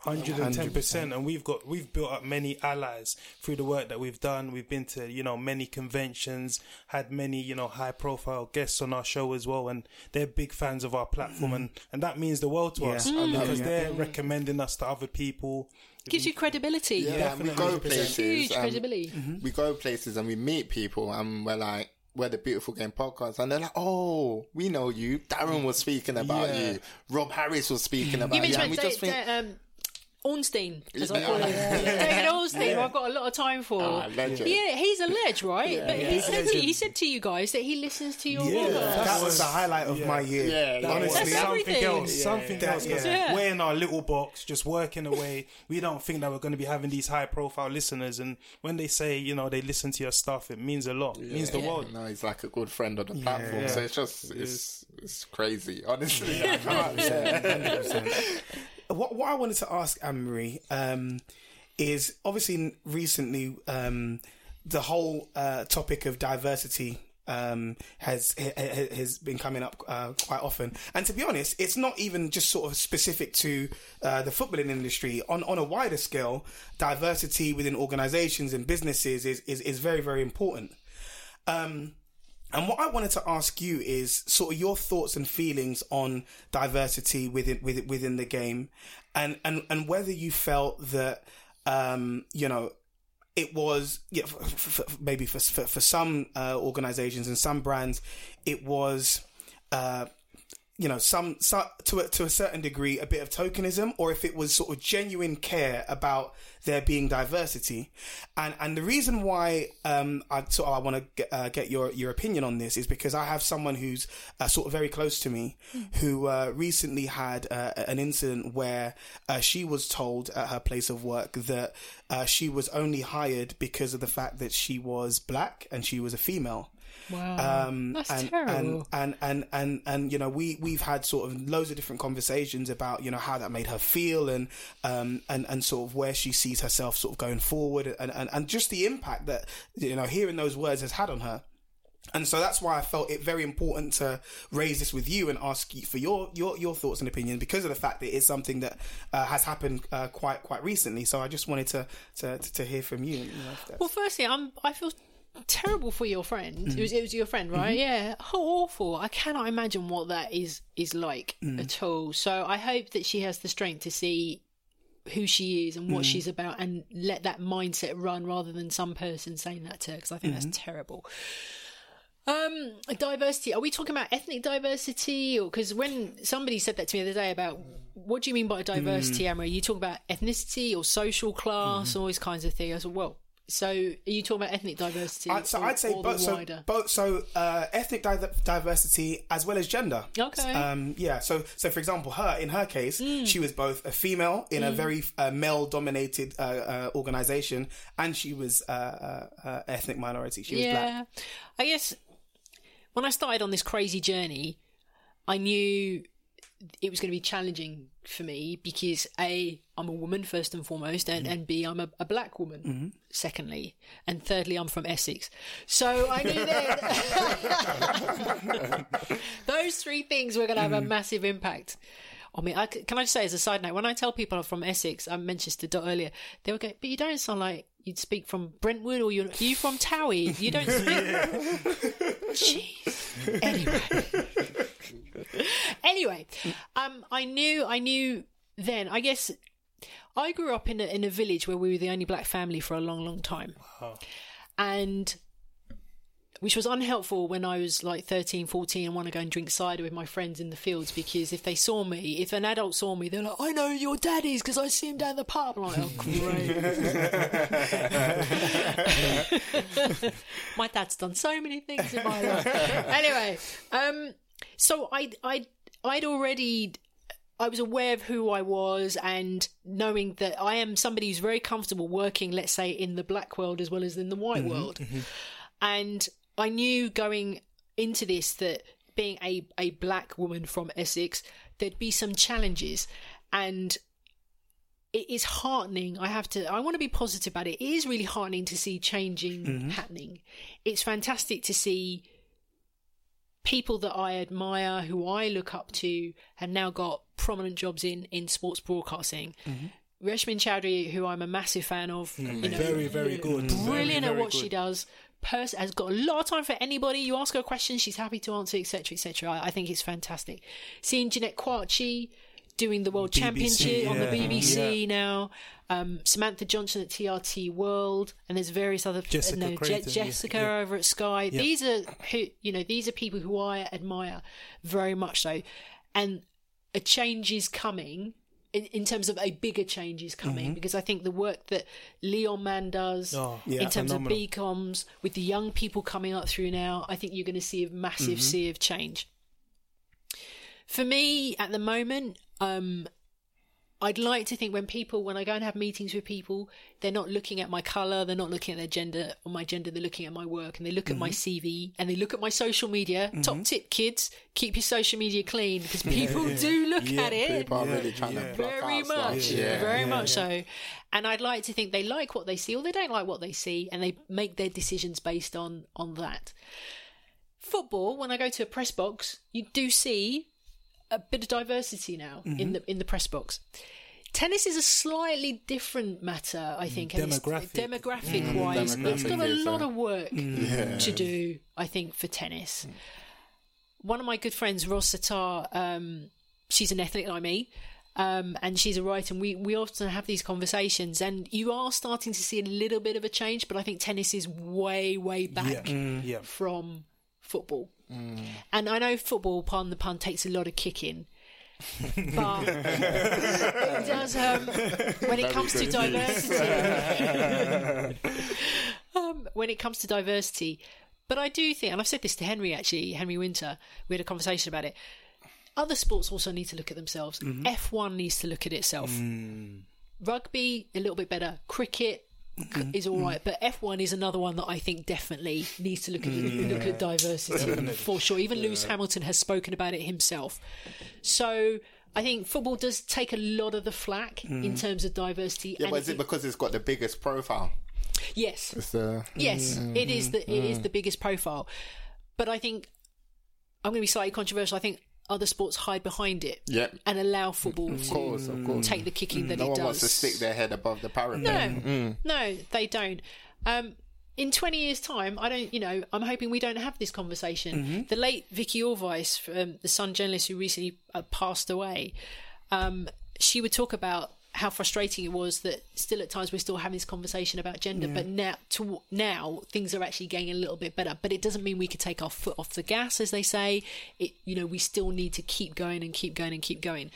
Hundred and ten percent, and we've got we've built up many allies through the work that we've done. We've been to you know many conventions, had many you know high profile guests on our show as well, and they're big fans of our platform, and and that means the world to yeah. us mm. because yeah. they're recommending us to other people. Gives you credibility. Yeah, yeah we go places. Huge credibility. Mm-hmm. We go places and we meet people, and we're like, we're the Beautiful Game podcast, and they're like, "Oh, we know you. Darren was speaking about yeah. you. Rob Harris was speaking about you." you. And we just think, um, Ornstein, as I call him. David Ornstein. I've got a lot of time for. Ah. Yeah, he's a ledge, right? but he said to he said to you guys that he listens to your Yeah, podcast. That was the highlight of my year. Yeah, yeah. honestly. That's something everything. else, something That- else. 'cause yeah. We're in our little box, just working away. We don't think that we're going to be having these high profile listeners. And when they say, you know, they listen to your stuff, it means a lot. It means the world. No, he's like a good friend on the platform. Yeah. So it's just it's it's crazy. Honestly, I can't. (laughs) What what I wanted to ask Anne Marie um, is obviously recently um, the whole uh, topic of diversity um, has ha- ha- has been coming up uh, quite often. And to be honest, it's not even just sort of specific to uh, the footballing industry. On on a wider scale, diversity within organisations and businesses is, is is very very important. Um, and what I wanted to ask you is sort of your thoughts and feelings on diversity within within, within the game, and, and and whether you felt that um, you know it was yeah, f- f- f- maybe for, for for some uh, organizations and some brands it was uh, you know some, some to a, to a certain degree a bit of tokenism or if it was sort of genuine care about there being diversity. And and the reason why um I sort of I want to get, uh, get your your opinion on this is because I have someone who's uh, sort of very close to me who uh, recently had uh, an incident where uh, she was told at her place of work that uh, she was only hired because of the fact that she was black and she was a female Wow, um, that's and, terrible. And, and and and and you know, we we've had sort of loads of different conversations about you know how that made her feel and um and and sort of where she sees herself sort of going forward and and, and just the impact that you know hearing those words has had on her. And so that's why I felt it very important to raise this with you and ask you for your your, your thoughts and opinion because of the fact that it's something that uh, has happened uh, quite quite recently. So I just wanted to to, to hear from you. you know, Well, firstly, I'm. I feel terrible for your friend. Mm. It was it was your friend, right? Yeah. How awful! I cannot imagine what that is is like Mm. at all. So I hope that she has the strength to see who she is and Mm. what she's about, and let that mindset run rather than some person saying that to her. Because I think Mm-hmm. that's terrible. Um, diversity. Are we talking about ethnic diversity, or because when somebody said that to me the other day about what do you mean by diversity, Mm. Amber? You talk about ethnicity or social class, Mm-hmm. all these kinds of things. I said, well, so are you talking about ethnic diversity? I, so or, I'd say both. So wider? both. So uh, ethnic di- diversity as well as gender. Okay. Um, yeah. So so for example, her in her case, Mm. she was both a female in a very uh, male-dominated uh, uh, organization, and she was uh, uh, uh, ethnic minority. She was yeah, black. I guess when I started on this crazy journey, I knew it was going to be challenging for me because a I'm a woman first and foremost, and, mm. and b I'm a, a black woman mm-hmm. secondly, and thirdly I'm from Essex. So I knew (laughs) that (laughs) those three things were going to have a mm. massive impact. I mean, I, can I just say as a side note, when I tell people I'm from Essex, I'm Manchester dot earlier, they would go, but you don't sound like you'd speak from Brentwood or you're, you from Towie? You don't (laughs) speak. Jeez. Anyway. anyway, um, I knew, I knew then, I guess I grew up in a, in a village where we were the only black family for a long, long time. And which was unhelpful when I was like 13, 14 and want to go and drink cider with my friends in the fields because if they saw me, if an adult saw me, they're like, I know your daddy's because I see him down the pub. I'm like, oh, great. (laughs) my dad's done so many things in my life. (laughs) anyway, um, so I, I, I'd already I was aware of who I was and knowing that I am somebody who's very comfortable working, let's say, in the black world as well as in the white world. And I knew going into this that being a, a black woman from Essex, there'd be some challenges. And it is heartening. I have to, I want to be positive about it. It is really heartening to see changing mm-hmm. happening. It's fantastic to see people that I admire, who I look up to, have now got prominent jobs in in sports broadcasting. Mm-hmm. Reshmin Chowdhury, who I'm a massive fan of, mm-hmm. you know, Very, very good. brilliant Very, at what very she does. Pers- has got a lot of time for anybody. You ask her a question, she's happy to answer, etc., etc. I, I think it's fantastic. Seeing Jeanette Kwakye doing the World BBC, Championship on the yeah. BBC now, um, Samantha Johnson at TRT World, and there's various other Jessica no, Creighton, yeah, Jessica yeah. over at Sky. These are who you know. These are people who I admire very much so, and a change is coming. In, in, terms of a bigger change is coming mm-hmm. because I think the work that Leon Mann does oh, yeah, in terms phenomenal. of BCOMS with the young people coming up through now, I think you're going to see a massive mm-hmm. sea of change. For me, at the moment, um, I'd like to think when people, when I go and have meetings with people, they're not looking at my color, they're not looking at their gender or my gender, they're looking at my work and they look mm-hmm. at my mm-hmm. CV and they look at my social media. Mm-hmm. Top tip, kids, keep your social media clean because people yeah, do look yeah, at it. People are really trying to very much, very much so. And I'd like to think they like what they see or they don't like what they see and they make their decisions based on on that. Football, when I go to a press box, you do see a bit of diversity now mm-hmm. in the in the press box. Tennis is a slightly different matter, I think. Demographic, demographic mm, wise, demographic it's got a lot of work mm. yeah. to do, I think, for tennis. Mm. One of my good friends, Ros Satar, um, she's an ethnic like me. Um, and she's a writer, and we, we often have these conversations. And you are starting to see a little bit of a change, but I think tennis is way, way back yeah. Mm, yeah. from football. Mm. And I know football, pardon the pun, takes a lot of kicking. (laughs) but it does um, when it comes to diversity. (laughs) um, when it comes to diversity, but I do think, and I've said this to Henry actually, Henry Winter. We had a conversation about it. Other sports also need to look at themselves. Mm-hmm. F1 needs to look at itself. Mm. Rugby a little bit better. Cricket mm-hmm. is all right, but F1 is another one that I think definitely needs to look at mm, look at diversity for sure. Even yeah. Lewis Hamilton has spoken about it himself. So I think football does take a lot of the flack mm. in terms of diversity. Yeah, but is it because it's got the biggest profile? Yes. The, yes, mm, it is the it is mm. the biggest profile. But I think I'm going to be slightly controversial. I think other sports hide behind it yep. and allow football of course, to of course. take the kicking that no it does. No one wants to stick their head above the parapet. No, mm. no, they don't. Um, in 20 years' time, I don't, you know, I'm hoping we don't have this conversation. Mm-hmm. The late Vicky Orvice, um, the Sun journalist who recently uh, passed away, um, she would talk about how frustrating it was that still at times we're still having this conversation about gender, yeah. but now to now things are actually getting a little bit better. But it doesn't mean we could take our foot off the gas, as they say. It you know we still need to keep going and keep going and keep going.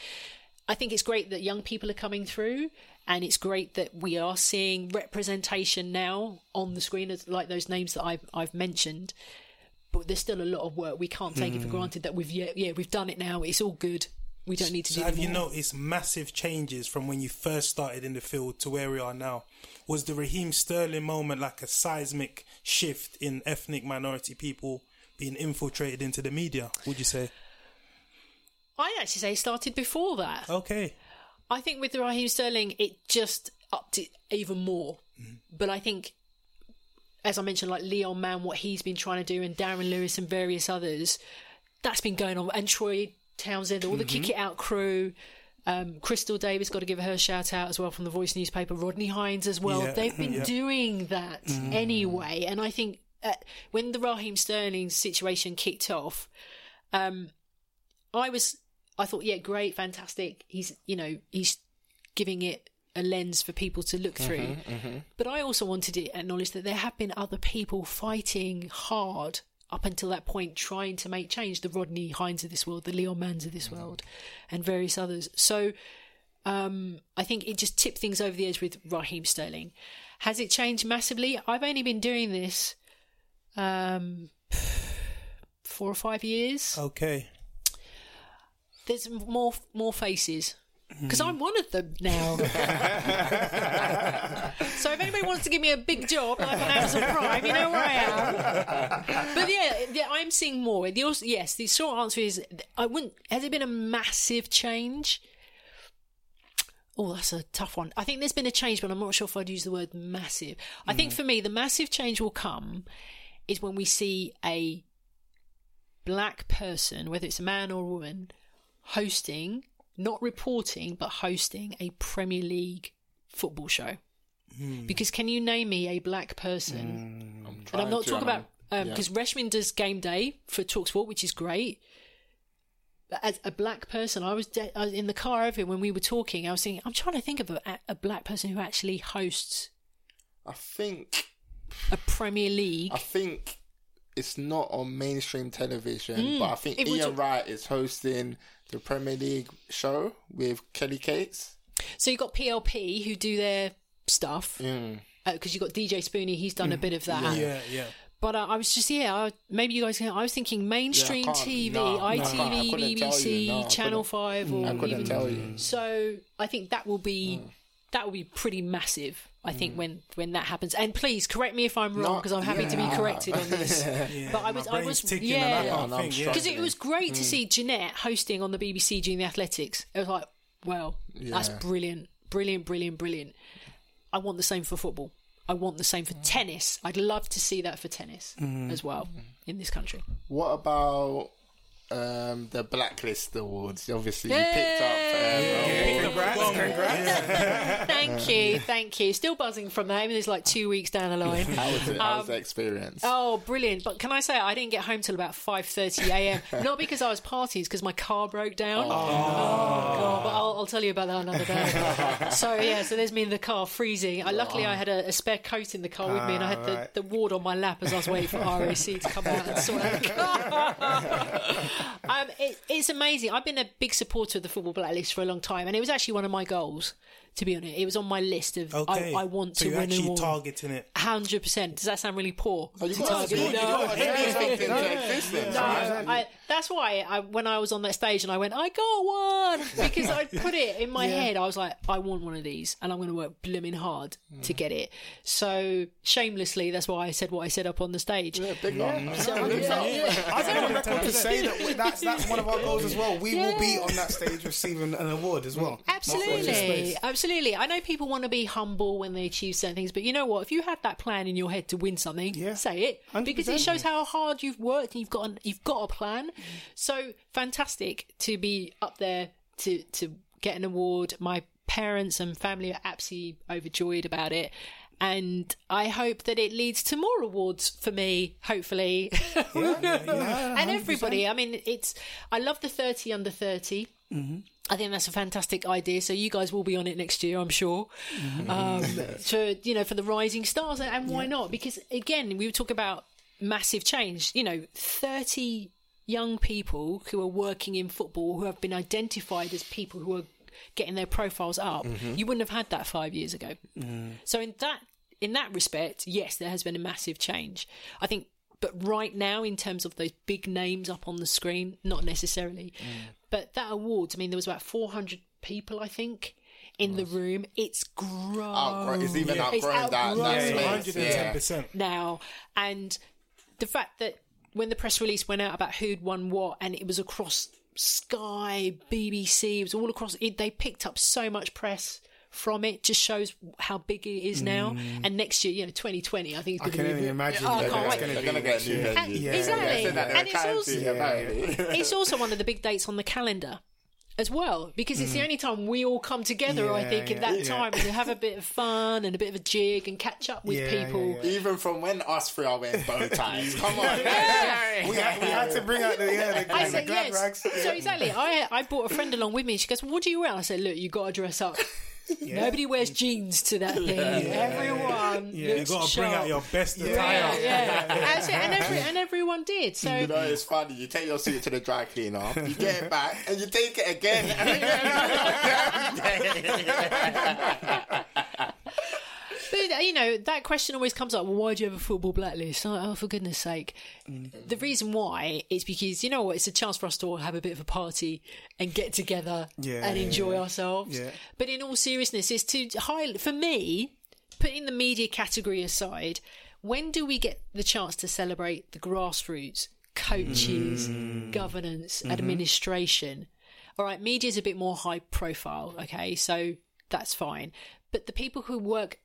I think it's great that young people are coming through, and it's great that we are seeing representation now on the screen, like those names that I've I've mentioned. But there's still a lot of work. We can't take mm. it for hmm. granted that we've yeah, yeah we've done it now. It's all good we don't need to so do have you noticed massive changes from when you first started in the field to where we are now? Was the raheem sterling moment like a seismic shift in ethnic minority people being infiltrated into the media would you say? I actually say it started before that. Okay. I think with the raheem sterling it just upped it even more. Mm. but i think as i mentioned like leon mann what he's been trying to do and darren lewis and various others that's been going on. And troy Townsend, all mm-hmm. the Kick It Out crew. Um, Crystal Davis got to give her a shout out as well from the Voice newspaper. Rodney Hinds as well. Yeah, They've been yeah. doing that mm. anyway, and I think uh, when the Raheem Sterling situation kicked off, um, I was I thought, yeah, great, fantastic. He's you know he's giving it a lens for people to look through. Mm-hmm, mm-hmm. But I also wanted to acknowledge that there have been other people fighting hard up until that point trying to make change the Rodney Hinds of this world, the Leon Manns of this mm. world, and various others. So um, I think it just tipped things over the edge with Raheem Sterling. Has it changed massively? I've only been doing this um, four or five years. Okay. There's more more faces because I'm one of them now. (laughs) so if anybody wants to give me a big job like on Amazon Prime, you know where I am. But yeah, yeah I'm seeing more. The also, yes, the short answer is I wouldn't. Has it been a massive change? Oh, that's a tough one. I think there's been a change, but I'm not sure if I'd use the word massive. I think mm. for me, the massive change will come is when we see a black person, whether it's a man or a woman, hosting not reporting but hosting a Premier League football show. Mm. Because can you name me a black person? Mm, I'm and I'm not talking about because um, yeah. Reshmin does game day for Talksport, which is great. But as a black person, I was, de- I was in the car over when we were talking. I was thinking, I'm trying to think of a, a black person who actually hosts. I think a Premier League. I think it's not on mainstream television, mm, but I think Ian Wright is hosting the Premier League show with Kelly Cates. So you've got PLP who do their stuff because mm. uh, you've got DJ Spoony. He's done mm. a bit of that. Yeah, yeah. But uh, I was just yeah, I, maybe you guys can. I was thinking mainstream yeah, TV, no, ITV, no, BBC, no, Channel Five, or I couldn't even, tell you. So I think that will be mm. that will be pretty massive. I think mm. when when that happens, and please correct me if I'm wrong because I'm happy yeah. to be corrected on this. (laughs) yeah, but I was I was yeah because it was great mm. to see Jeanette hosting on the BBC during the Athletics. It was like wow, that's brilliant, brilliant, brilliant, brilliant. I want the same for football. I want the same for tennis. I'd love to see that for tennis mm. as well in this country. What about um, the Blacklist Awards. Obviously, you picked up. Um, congrats, congrats. (laughs) thank you, thank you. Still buzzing from that. Even it's like two weeks down the line. How was it? How um, was the experience? Oh, brilliant! But can I say I didn't get home till about five thirty a.m. (laughs) Not because I was partying, because my car broke down. Oh, oh God! But I'll, I'll, tell you about that another day. (laughs) so yeah, so there's me in the car freezing. I, luckily, I had a, a, spare coat in the car with me, and I had the, the ward on my lap as I was waiting for RAC to come out and sort out the car. Um, it, it's amazing. I've been a big supporter of the Football Blacklist for a long time, and it was actually one of my goals to be honest. It was on my list of okay. I, I, want so to win an award. targeting it. Hundred percent. Does that sound really poor? Oh, you got to target no, that's why I, when I was on that stage and I went, I got one because I put it in my yeah. head. I was like, I want one of these, and I'm going to work blooming hard mm. to get it. So shamelessly, that's why I said what I said up on the stage. Yeah, big yeah. So. I think on record to say that that's that's one of our goals as well. We will be on that stage receiving an award as well. Absolutely, absolutely absolutely. I know people want to be humble when they achieve certain things, but you know what? If you had that plan in your head to win something, yeah. say it 100%. because it shows how hard you've worked and you've got an, you've got a plan. So fantastic to be up there to to get an award. My parents and family are absolutely overjoyed about it. And I hope that it leads to more awards for me, hopefully. Yeah, yeah, (laughs) and everybody. I mean, it's, I love the 30 under 30. Mm-hmm. I think that's a fantastic idea. So you guys will be on it next year, I'm sure. Mm-hmm. Um, (laughs) to you know, for the rising stars, and why yeah. not? Because again, we talk about massive change. You know, thirty young people who are working in football who have been identified as people who are getting their profiles up. Mm-hmm. You wouldn't have had that five years ago. Mm. So in that in that respect, yes, there has been a massive change. I think but right now, in terms of those big names up on the screen, not necessarily. Mm. But that awards, I mean, there was about 400 people, I think, in the room. It's grown. it's even yeah. outgrown, that, that space. 110%. Now, and the fact that when the press release went out about who'd won what, and it was across Sky, BBC, it was all across, it, they picked up so much press from it just shows how big it is now. Mm. And next year, you know, 2020, I think it's going to be. imagine. Oh, I can't wait. They're going to get new venue. Yeah. Exactly. Yeah. And it's also, (laughs) it's also one of the big dates on the calendar as well because it's mm. the only time we all come together. Yeah, I think at that yeah. time to have a bit of fun and a bit of a jig and catch up with yeah, people. Even from when us three are wearing bow ties. (laughs) come on, we, had, we, had, to bring out the yeah the, I said, glad yes. rags. So exactly, I I brought a friend along with me. She goes, "What do you wear?" I said, "Look, you got to dress up." Yeah. Nobody wears jeans to that thing. Yeah. Everyone. Yeah, you got to bring out your best attire. Yeah, (laughs) yeah. and, every, and everyone did. So you know, it's funny. You take your suit to the dry cleaner, you get it back, and you take it again. (laughs) (laughs) You know that question always comes up. Well, why do you have a football blacklist? Oh, oh for goodness sake! Mm. The reason why is because you know what? It's a chance for us to all have a bit of a party and get together yeah, and enjoy yeah. ourselves. Yeah. But in all seriousness, it's to highlight for me, putting the media category aside. When do we get the chance to celebrate the grassroots, coaches, mm. governance, mm-hmm. administration? All right, media is a bit more high profile. Okay, so that's fine. But the people who work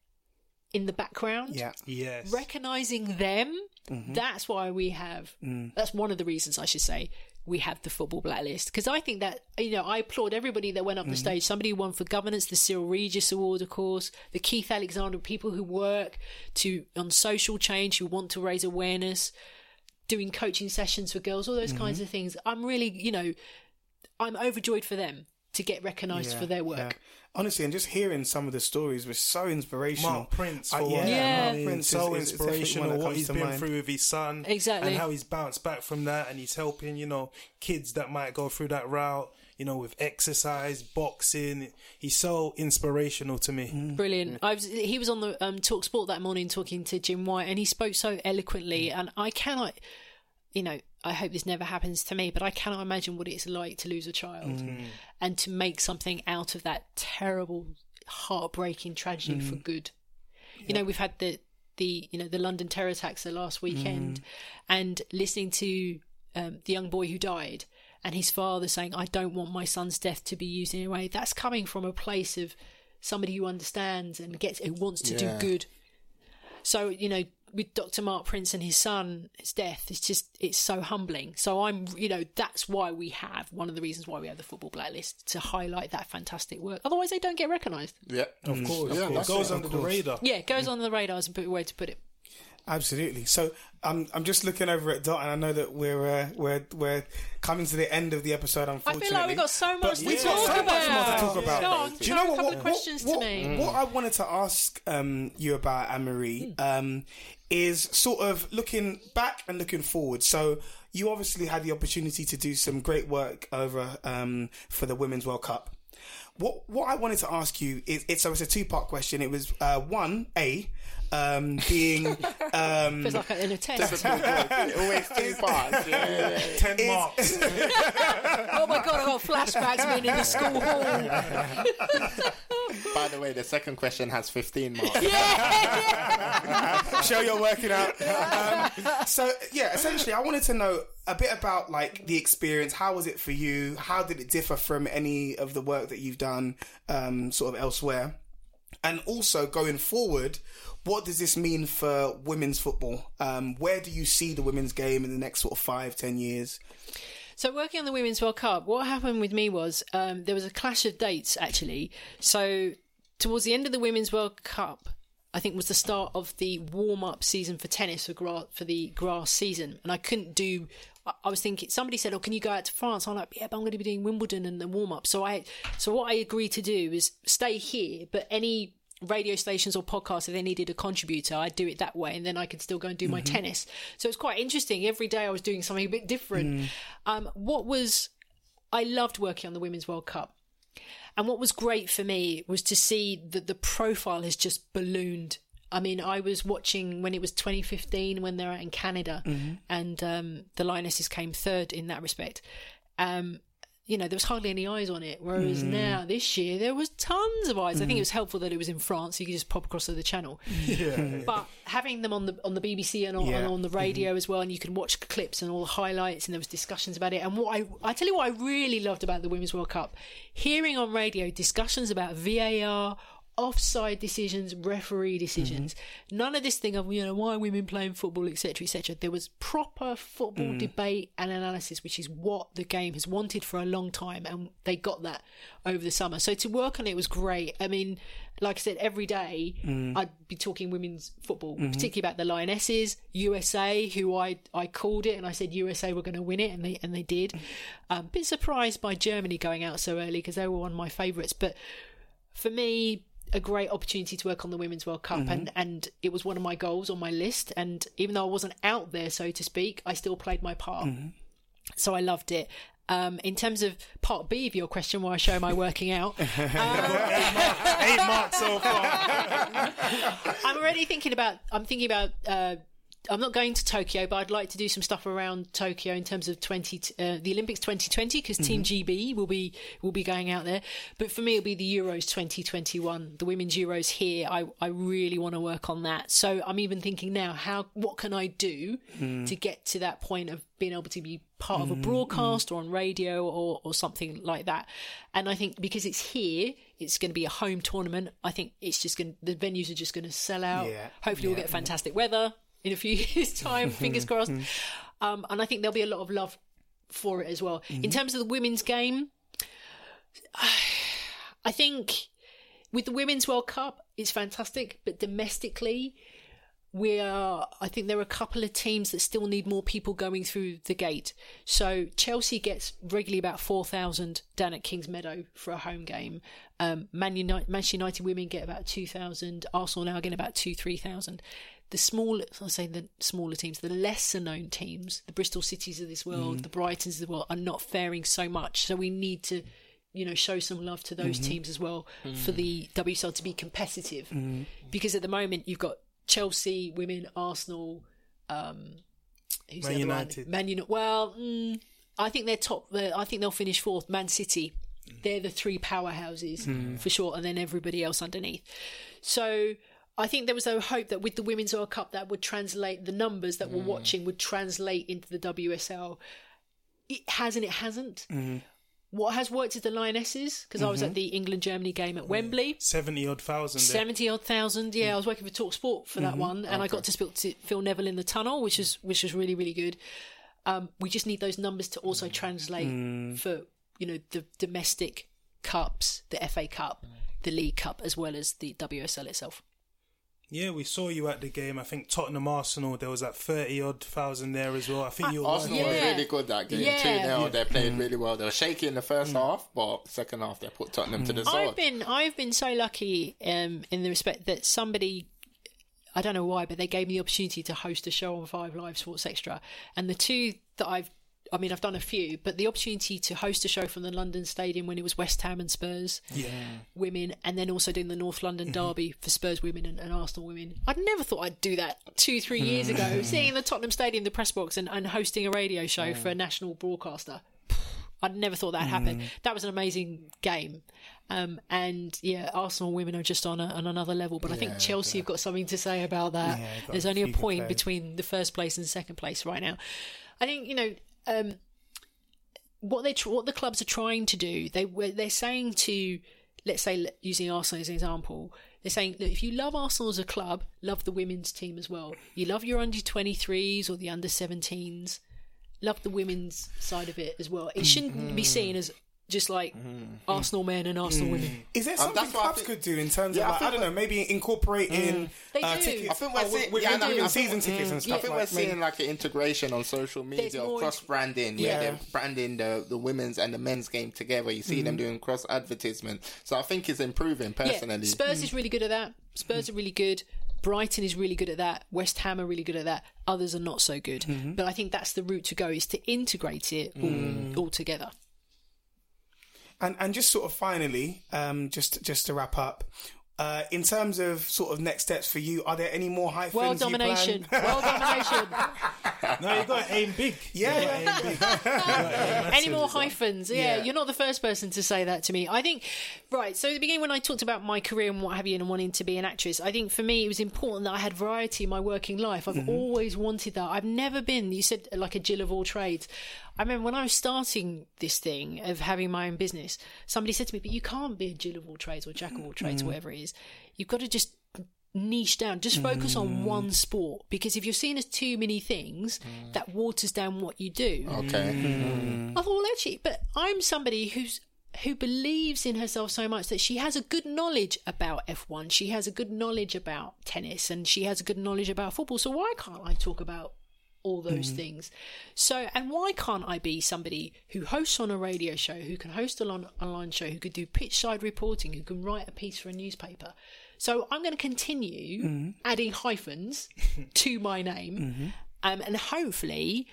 in the background. Yeah. Yes. Recognizing them. Mm-hmm. That's why we have. Mm. That's one of the reasons I should say we have the football blacklist because I think that you know I applaud everybody that went up mm-hmm. the stage. Somebody won for governance, the Cyril Regis Award, of course, the Keith Alexander, people who work to on social change, who want to raise awareness, doing coaching sessions for girls, all those mm-hmm. kinds of things. I'm really, you know, I'm overjoyed for them to get recognised yeah, for their work. Yeah. Honestly, and just hearing some of the stories was so inspirational. Mark Prince, for uh, yeah, yeah. Mark Prince so is, inspirational. What he's been mind. through with his son, exactly, and how he's bounced back from that, and he's helping you know kids that might go through that route you know, with exercise, boxing. He's so inspirational to me. Mm. Brilliant. I was, he was on the um, Talk Sport that morning talking to Jim White, and he spoke so eloquently. Mm. And I cannot, you know, I hope this never happens to me, but I cannot imagine what it's like to lose a child mm. and to make something out of that terrible, heartbreaking tragedy for mm. good. You know, we've had the the you know the London terror attacks the last weekend, mm. and listening to um, the young boy who died and his father saying, I don't want my son's death to be used in a way. That's coming from a place of somebody who understands and gets who wants to yeah. do good. So, you know, with Dr. Mark Prince and his son, his death, it's just it's so humbling. So I'm you know, that's why we have one of the reasons why we have the football blacklist to highlight that fantastic work. Otherwise they don't get recognised. Yeah. Of mm. course. Yeah, of course. It goes under the radar. Yeah, it goes under the radar is a way to put it. Absolutely. So I'm I'm just looking over at Dot, and I know that we're uh, we're we're coming to the end of the episode. Unfortunately, I feel like we've got so much, to, talk so much more to talk about. on, Do you know what? What, questions what, to me. what I wanted to ask um, you about, Anne Marie, mm. um, is sort of looking back and looking forward. So you obviously had the opportunity to do some great work over um, for the Women's World Cup. What what I wanted to ask you is it's so it's a two part question. It was uh, one a um, being (laughs) um, feels like in a test. Always two parts. Yeah, yeah, yeah. Ten marks. (laughs) oh my god! I got flashbacks being in the school hall. By the way, the second question has fifteen marks. Yeah. Show you're working out. Um, so yeah, essentially, I wanted to know a bit about like the experience. How was it for you? How did it differ from any of the work that you've done, um, sort of elsewhere? And also going forward, what does this mean for women's football? Um, where do you see the women's game in the next sort of five, ten years? So, working on the Women's World Cup, what happened with me was um, there was a clash of dates actually. So, towards the end of the Women's World Cup, I think was the start of the warm up season for tennis for gra- for the grass season, and I couldn't do. I was thinking somebody said, "Oh, can you go out to France?" I'm like, "Yeah, but I'm going to be doing Wimbledon and the warm up." So I, so what I agreed to do is stay here, but any radio stations or podcasts if they needed a contributor i'd do it that way and then i could still go and do mm-hmm. my tennis so it's quite interesting every day i was doing something a bit different mm. um, what was i loved working on the women's world cup and what was great for me was to see that the profile has just ballooned I mean, I was watching when it was 2015 when they're out in Canada, mm-hmm. and um, the Lionesses came third in that respect. Um, you know, there was hardly any eyes on it. Whereas mm. now, this year, there was tons of eyes. Mm. I think it was helpful that it was in France, so you could just pop across to the channel. (laughs) Yeah. But having them on the on the BBC and on, yeah. and on the radio mm-hmm. as well, and you can watch clips and all the highlights, and there was discussions about it. And what I I tell you what I really loved about the Women's World Cup, hearing on radio discussions about VAR offside decisions, referee decisions. Mm-hmm. None of this thing of you know why women playing football, etc., etc. There was proper football mm. debate and analysis, which is what the game has wanted for a long time, and they got that over the summer. So to work on it was great. I mean, like I said, every day mm. I'd be talking women's football, mm-hmm. particularly about the Lionesses, USA, who I I called it, and I said USA were going to win it, and they and they did. Mm. Um, bit surprised by Germany going out so early because they were one of my favourites, but for me, a great opportunity to work on the Women's World Cup, mm-hmm. and and it was one of my goals on my list. And even though I wasn't out there, so to speak, I still played my part. Mm-hmm. So I loved it. Um, in terms of part B of your question, where I show my working out, (laughs) um, eight, marks, so far. (laughs) I'm already thinking about. I'm thinking about uh, I'm not going to Tokyo, but I'd like to do some stuff around Tokyo in terms of 20 uh, the Olympics 2020 because mm-hmm. Team GB will be will be going out there. But for me, it'll be the Euros 2021, the women's Euros here. I I really want to work on that. So I'm even thinking now, how what can I do mm. to get to that point of being able to be part of a mm, broadcast mm. or on radio or or something like that. And I think because it's here, it's going to be a home tournament. I think it's just going the venues are just going to sell out. Yeah. Hopefully, yeah. we'll get fantastic weather in a few (laughs) years' time, fingers crossed. Um, and I think there'll be a lot of love for it as well. Mm-hmm. In terms of the women's game, (sighs) I think with the Women's World Cup, it's fantastic, but domestically, we are i think there are a couple of teams that still need more people going through the gate so chelsea gets regularly about 4000 down at kings meadow for a home game um, Man united, manchester united women get about 2000 arsenal now getting about 2 3000 the small i say the smaller teams the lesser known teams the bristol cities of this world mm. the brightons of the world are not faring so much so we need to you know show some love to those mm-hmm. teams as well mm. for the WSL to be competitive mm. because at the moment you've got Chelsea women, Arsenal, um, who's Man United. Man United. Well, mm, I think they're top. I think they'll finish fourth. Man City. They're the three powerhouses mm. for sure, and then everybody else underneath. So I think there was a hope that with the Women's World Cup, that would translate the numbers that mm. we're watching would translate into the WSL. It has and it hasn't. Mm. What has worked is the Lionesses because mm-hmm. I was at mm-hmm. the England Germany game at Wembley. Seventy odd thousand. Seventy odd thousand. Yeah, mm. I was working for Talk Sport for that mm-hmm. one, and okay. I got to speak to Phil Neville in the tunnel, which is which was really really good. Um, we just need those numbers to also translate mm. for you know the domestic cups, the FA Cup, the League Cup, as well as the WSL itself. Yeah, we saw you at the game. I think Tottenham Arsenal, there was that 30 odd thousand there as well. I think you Arsenal yeah. really good that game, yeah. 2 0. They played mm. really well. They were shaky in the first mm. half, but second half they put Tottenham mm. to the sword. I've been, I've been so lucky um, in the respect that somebody I don't know why, but they gave me the opportunity to host a show on Five Live Sports Extra. And the two that I've I mean, I've done a few, but the opportunity to host a show from the London Stadium when it was West Ham and Spurs yeah. women, and then also doing the North London mm-hmm. Derby for Spurs women and, and, Arsenal women. I'd never thought I'd do that two, three years ago, (laughs) seeing the Tottenham Stadium, the press box, and, and hosting a radio show for a national broadcaster. (sighs) I'd never thought that happened. Mm. That was an amazing game. Um, and yeah, Arsenal women are just on, a, on another level. But yeah, I think Chelsea yeah. have got something to say about that. Yeah, There's only a point between the first place and second place right now. I think, you know, um, what they what the clubs are trying to do they they're saying to let's say using Arsenal as an example they're saying look if you love Arsenal as a club love the women's team as well you love your under 23s or the under 17s love the women's side of it as well it shouldn't mm-hmm. be seen as just like mm. Arsenal men and Arsenal mm. women. Is there something um, clubs think, could do in terms yeah, of, like, I, I, don't know, maybe incorporating mm. uh, tickets? I think we're, seeing, yeah, no, season tickets and stuff. I think like, we're seeing like an integration on social media of cross branding, yeah. where they're branding the, the women's and the men's game together. You see them mm-hmm. doing cross advertisement. So I think it's improving personally. Yeah, Spurs is really good at that. Spurs are really good. Brighton is really good at that. West Ham are really good at that. Others are not so good. Mm-hmm. But I think that's the route to go is to integrate it all, mm. all together. And and just sort of finally, um, just just to wrap up, uh, in terms of sort of next steps for you, are there any more hyphens? World domination. (laughs) World domination. no, you've got to aim big. (laughs) Yeah. Aim big. (laughs) any more hyphens? Yeah, yeah, you're not the first person to say that to me. I think, right. So at the beginning, when I talked about my career and what have you, and wanting to be an actress, I think for me it was important that I had variety in my working life. I've mm-hmm. always wanted that. I've never been. You said like a Jill of all trades. I remember when I was starting this thing of having my own business, somebody said to me, "But you can't be a Jill of all trades or Jack of all trades, mm. whatever it is. You've got to just niche down, just focus mm. on one sport. Because if you're seen as too many things, mm. that waters down what you do." Okay. Mm. I thought, well, actually, but I'm somebody who's who believes in herself so much that she has a good knowledge about F1, she has a good knowledge about tennis, and she has a good knowledge about football. So why can't I talk about all those mm. things. So, and why can't I be somebody who hosts on a radio show, who can host an online show, who could do pitch side reporting, who can write a piece for a newspaper? So, I'm going to continue mm. adding hyphens (laughs) to my name mm-hmm. um, and hopefully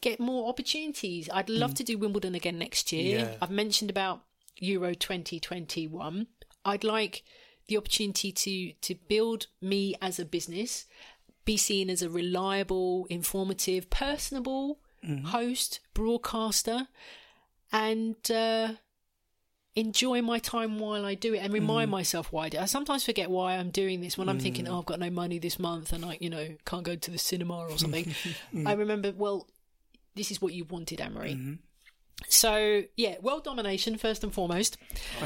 get more opportunities. I'd love mm. to do Wimbledon again next year. Yeah. I've mentioned about Euro 2021. I'd like the opportunity to to build me as a business be seen as a reliable, informative, personable mm-hmm. host, broadcaster, and uh, enjoy my time while I do it and remind mm. myself why I do. I sometimes forget why I'm doing this when I'm mm. thinking, oh, I've got no money this month and I, you know, can't go to the cinema or something. (laughs) mm. I remember, well, this is what you wanted, Anne-Marie. Mm-hmm. So yeah, world domination first and foremost. (laughs) (laughs)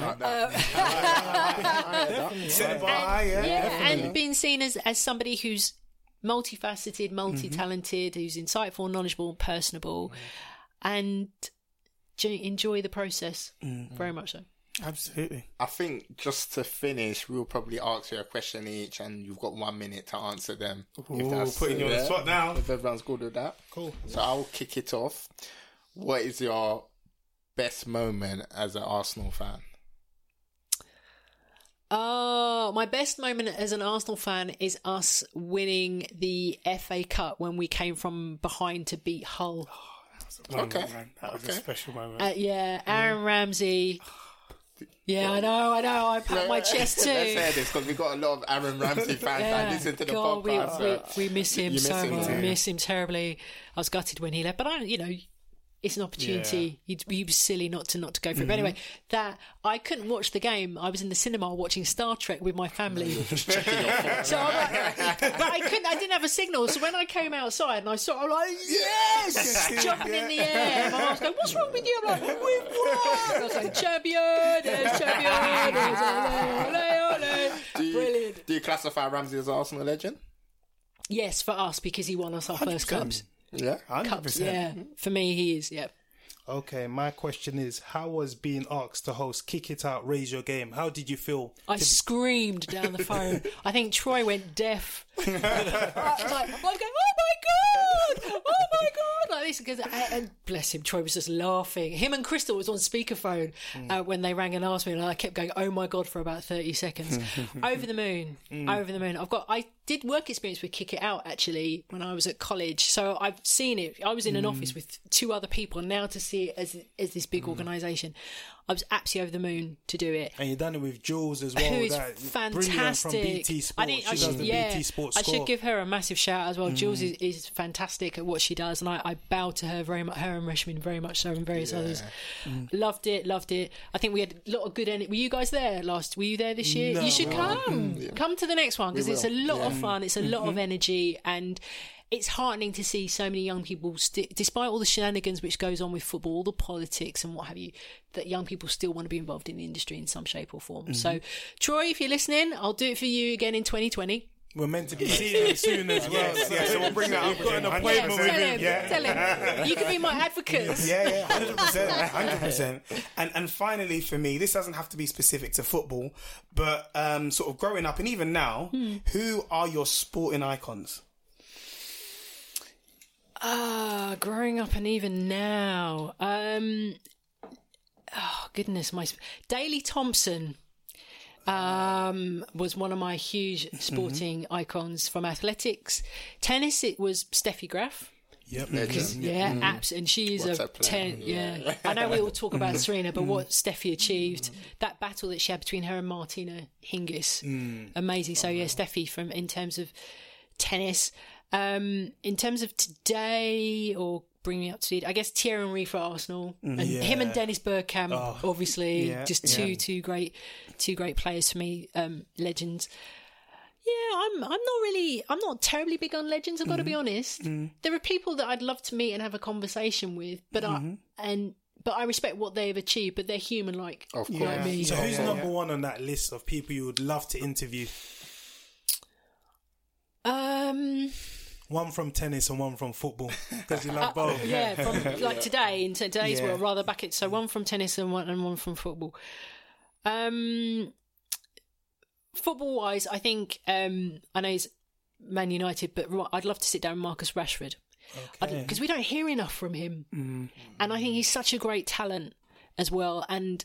and, yeah, and being seen as, as somebody who's multifaceted, multi-talented, mm-hmm. who's insightful, knowledgeable, personable, and enjoy the process. Mm-hmm. Very much so. Absolutely. I think just to finish, we'll probably ask you a question each, and you've got one minute to answer them. Ooh, putting you on the spot now. If everyone's good with that. Cool. So I'll kick it off. What is your best moment as an Arsenal fan? Oh, my best moment as an Arsenal fan is us winning the FA Cup when we came from behind to beat Hull. Oh, okay. That was okay. a special moment. Uh, yeah, Aaron Ramsey. Yeah, I know, I know. I pat my chest (laughs) too. Let's say this because we've got a lot of Aaron Ramsey (laughs) fans yeah. that listen to the God, podcast. We, so. we, we, miss him so much. We miss him terribly. I was gutted when he left, but I, you know, it's an opportunity. Yeah. You'd be silly not to not to go for it. Mm-hmm. But anyway, that I couldn't watch the game. I was in the cinema watching Star Trek with my family. (laughs) so I'm like, but I couldn't. I didn't have a signal. So when I came outside and I saw, I'm like, yes, (laughs) jumping in the air. My was going, "What's wrong with you?" I'm like, "We've won!" I was like, "Champion, champion, ole, ole." Do you, Brilliant. Do you classify Ramsey as Arsenal legend? Yes, for us because he won us our 100%. first cups. Yeah, 100%. Cups, yeah. Mm-hmm. For me, he is, yeah. Okay, my question is how was being asked to host Kick It Out, Raise Your Game? How did you feel? I screamed down the phone. (laughs) I think Troy went deaf. Like, I'm going, oh my God! Oh my God! Like this, because, and bless him, Troy was just laughing. Him and Crystal was on speakerphone mm. uh, when they rang and asked me, and I kept going, oh my God, for about 30 seconds. (laughs) over the moon. Mm. Over the moon. I've got, I did work experience with Kick It Out actually when I was at college. So I've seen it. I was in an mm. office with two other people. and Now to see it as as this big mm. organisation, I was absolutely over the moon to do it. And you've done it with Jules as (laughs) well. Who is fantastic. From BT Sports. I, think, I should, yeah, BT Sports I should give her a massive shout as well. Mm. Jules is, is, fantastic at what she does, and I, I bow to her very much. Her and Reshmin very much so, and various yeah. others. Mm. Loved it, loved it. I think we had a lot of good. energy. were you guys there last? Were you there this year? No, you should come. Mm, yeah. Come to the next one because it's a lot yeah. of fun. It's a lot mm-hmm. of energy and it's heartening to see so many young people, st- despite all the shenanigans which goes on with football, all the politics and what have you, that young people still want to be involved in the industry in some shape or form. Mm-hmm. So, Troy, if you're listening, I'll do it for you again in 2020. We're meant to be seeing him soon as well. Yes, yeah, so we'll bring that up. We've got an appointment yeah, with him. Yeah. Tell him. You can be my advocate. Yeah, yeah, hundred percent, hundred percent. And and finally, for me, this doesn't have to be specific to football, but um, sort of growing up and even now, hmm. who are your sporting icons? Ah, growing up and even now. Um, oh goodness, my Daley Thompson um, was one of my huge mm-hmm. sporting mm-hmm. icons from athletics. Tennis, it was Steffi Graf. Yep. Yeah, mm. apps, and she is a ten. Yeah. yeah. I know we all talk about Serena, but what Steffi achieved, that battle that she had between her and Martina Hingis, mm. amazing. So yeah, Steffi from in terms of tennis. Um, in terms of today or bring me up to speed, I guess Thierry Henry for Arsenal mm, and yeah. him and Dennis Bergkamp, oh, obviously, yeah, just two yeah. two great two great players for me, um, legends. Yeah, I'm. I'm not really. I'm not terribly big on legends. I've got mm-hmm. to be honest. Mm. There are people that I'd love to meet and have a conversation with, but mm-hmm. I and but I respect what they've achieved. But they're human, like of course. Like me. So who's number one on that list of people you would love to interview? Um. One from tennis and one from football (laughs) because you love uh, both. yeah, from (laughs) like today in today's yeah. world, rather back it. So one from tennis and one and one from football. Um, football wise, I think um, I know he's Man United, but I'd love to sit down with Marcus Rashford because okay. we don't hear enough from him, mm. and I think he's such a great talent as well. And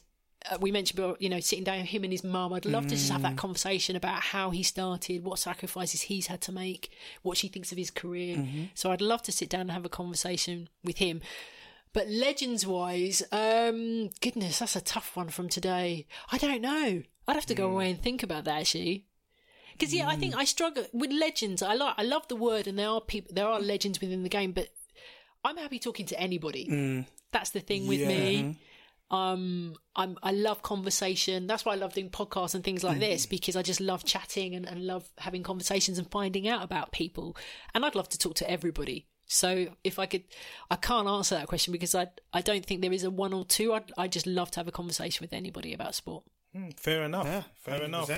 uh, we mentioned, you know, sitting down with him and his mum. I'd love mm. to just have that mm. conversation about how he started, what sacrifices he's had to make, what she thinks of his career. Mm-hmm. So I'd love to sit down and have a conversation with him. But legends wise, um, goodness, that's a tough one from today. I don't know. I'd have to go mm. away and think about that actually. Because yeah, mm. I think mm. I struggle with legends. I like, I love the word, and there are people, there are legends within the game. But I'm happy talking to anybody. Mm. That's the thing with yeah. me. Um, I'm, I love conversation. That's why I love doing podcasts and things like mm. this because I just love chatting and, and love having conversations and finding out about people. And I'd love to talk to everybody. So if I could, I can't answer that question because I I don't think there is a one or two. I'd I just love to have a conversation with anybody about sport. Mm, fair enough. Yeah, fair 100%. enough.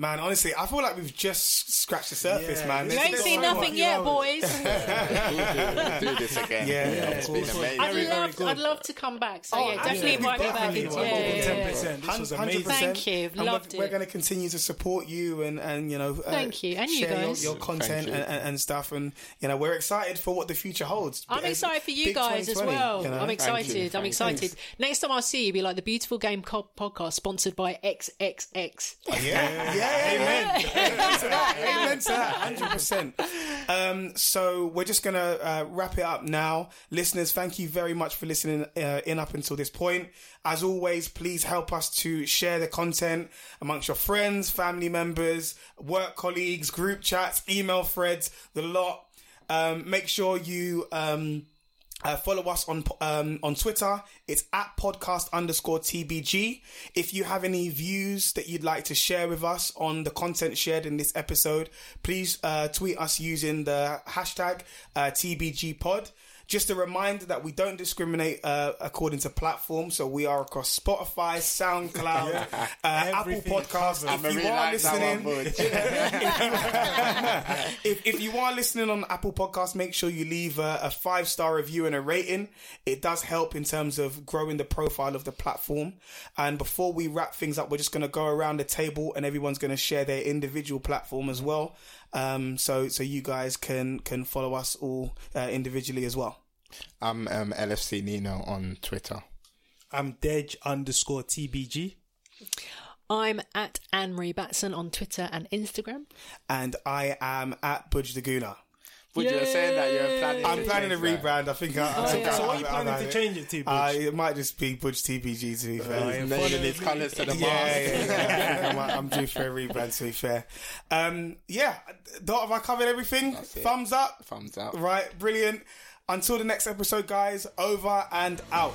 Man, honestly, I feel like we've just scratched the surface, yeah, man. You ain't seen nothing yet, boys. (laughs) we'll do, do, this again. Yeah, yeah, it's been amazing. I'd love, I'd love to come back. So oh, yeah, definitely invite me back. Yeah, Ten This was amazing. Thank you. Loved we're, it. We're going to continue to support you and and you know, uh, thank you and you guys your, your content and, and, stuff, and you know, we're excited for what the future holds. I'm excited for you guys as well. I'm excited. I'm excited. Next time I see you, be like the Beautiful Game podcast sponsored by XXX. (laughs) Yeah, yeah, amen. amen to that. Amen to that. Hundred percent. Um, so we're just gonna uh, wrap it up now, listeners. Thank you very much for listening uh, in up until this point. As always, please help us to share the content amongst your friends, family members, work colleagues, group chats, email threads, the lot. Um, make sure you. Um, uh, follow us on um, on Twitter. It's at podcast underscore TBG. If you have any views that you'd like to share with us on the content shared in this episode, please uh, tweet us using the hashtag uh, TBG Pod. Just a reminder that we don't discriminate uh, according to platform, so we are across Spotify, SoundCloud, yeah. (laughs) uh, Apple Podcasts. If you are listening, (laughs) if, if you are listening on Apple Podcasts, make sure you leave a, a five star review and a rating. It does help in terms of growing the profile of the platform. And before we wrap things up, we're just going to go around the table and everyone's going to share their individual platform as well. Um, so so you guys can can follow us all uh, individually as well. I'm um, LFC Nino on Twitter. I'm Dej underscore TBG. I'm at Anne Marie Batson on Twitter and Instagram. And I am at Buj the Gooner. But you're saying that you're planning. I'm planning a rebrand. I think. I, I, yeah. so what are you planning to change it to? Uh, it might just be Buj TBG. To be fair, uh, nailing his colours to the yeah, yeah, yeah, yeah. I'm, I'm, due for a rebrand. To be fair, um, yeah. Dot, have I covered everything? Thumbs up. Thumbs up. Right, brilliant. Until the next episode, guys. Over and out.